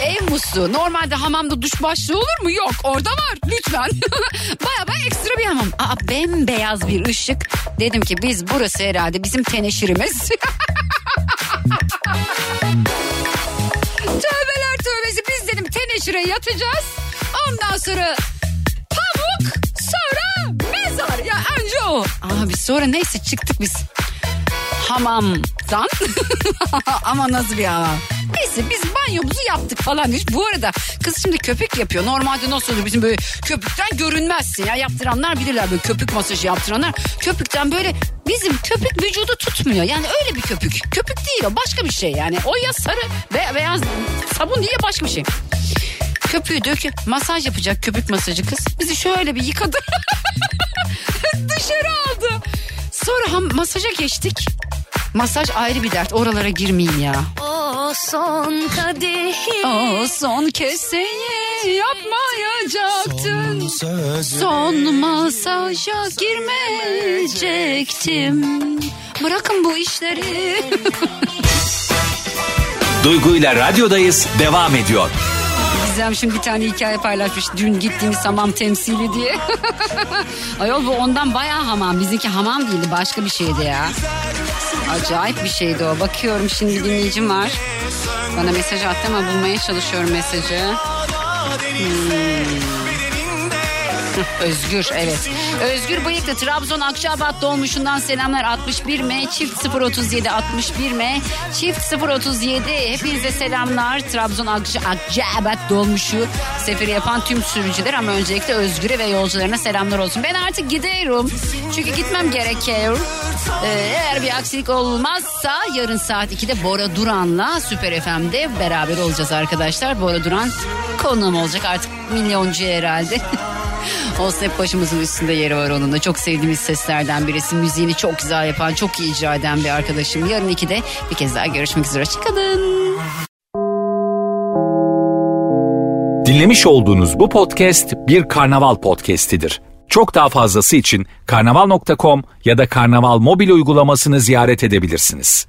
Speaker 1: ev musluğu. Normalde hamamda duş başlığı olur mu? Yok orada var lütfen. bayağı bayağı ekstra bir hamam. Aa bembeyaz bir ışık. Dedim ki biz burası herhalde bizim teneşirimiz. teneşire yatacağız. Ondan sonra pamuk sonra mezar. Ya önce o. Abi sonra neyse çıktık biz hamamdan. Ama nasıl bir hamam? Neyse biz banyomuzu yaptık falan demiş. Bu arada kız şimdi köpük yapıyor. Normalde nasıl olur bizim böyle köpükten görünmezsin. Ya yaptıranlar bilirler böyle köpük masajı yaptıranlar. Köpükten böyle bizim köpük vücudu tutmuyor. Yani öyle bir köpük. Köpük değil o başka bir şey yani. O ya sarı ve beyaz sabun değil başka bir şey. Köpüğü döküp masaj yapacak köpük masajı kız. Bizi şöyle bir yıkadı. Dışarı aldı. Sonra ham, masaja geçtik. Masaj ayrı bir dert. Oralara girmeyeyim ya.
Speaker 14: O son kadehi.
Speaker 1: O son keseyi yapmayacaktın. Son masaja girmeyecektim. Bırakın bu işleri.
Speaker 2: Duygu ile radyodayız devam ediyor.
Speaker 1: Gizem şimdi bir tane hikaye paylaşmış. Dün gittiğimiz hamam temsili diye. Ayol bu ondan bayağı hamam. Bizimki hamam değildi başka bir şeydi ya. Acayip bir şeydi o. Bakıyorum şimdi dinleyicim var. Bana mesaj attı ama bulmaya çalışıyorum mesajı. Hmm. Özgür evet. Özgür Bıyıklı Trabzon Akçabat dolmuşundan selamlar 61 M çift 037 61 M çift 037 hepinize selamlar Trabzon Akça, Akçabat dolmuşu seferi yapan tüm sürücüler ama öncelikle Özgür'e ve yolcularına selamlar olsun. Ben artık gidiyorum çünkü gitmem gerekiyor. Ee, eğer bir aksilik olmazsa yarın saat 2'de Bora Duran'la Süper FM'de beraber olacağız arkadaşlar. Bora Duran konuğum olacak artık milyoncu herhalde. Olsun hep başımızın üstünde yeri var onun da. Çok sevdiğimiz seslerden birisi. Müziğini çok güzel yapan, çok iyi icra eden bir arkadaşım. Yarın 2'de bir kez daha görüşmek üzere. Çıkalım.
Speaker 2: Dinlemiş olduğunuz bu podcast bir karnaval podcastidir. Çok daha fazlası için karnaval.com ya da karnaval mobil uygulamasını ziyaret edebilirsiniz.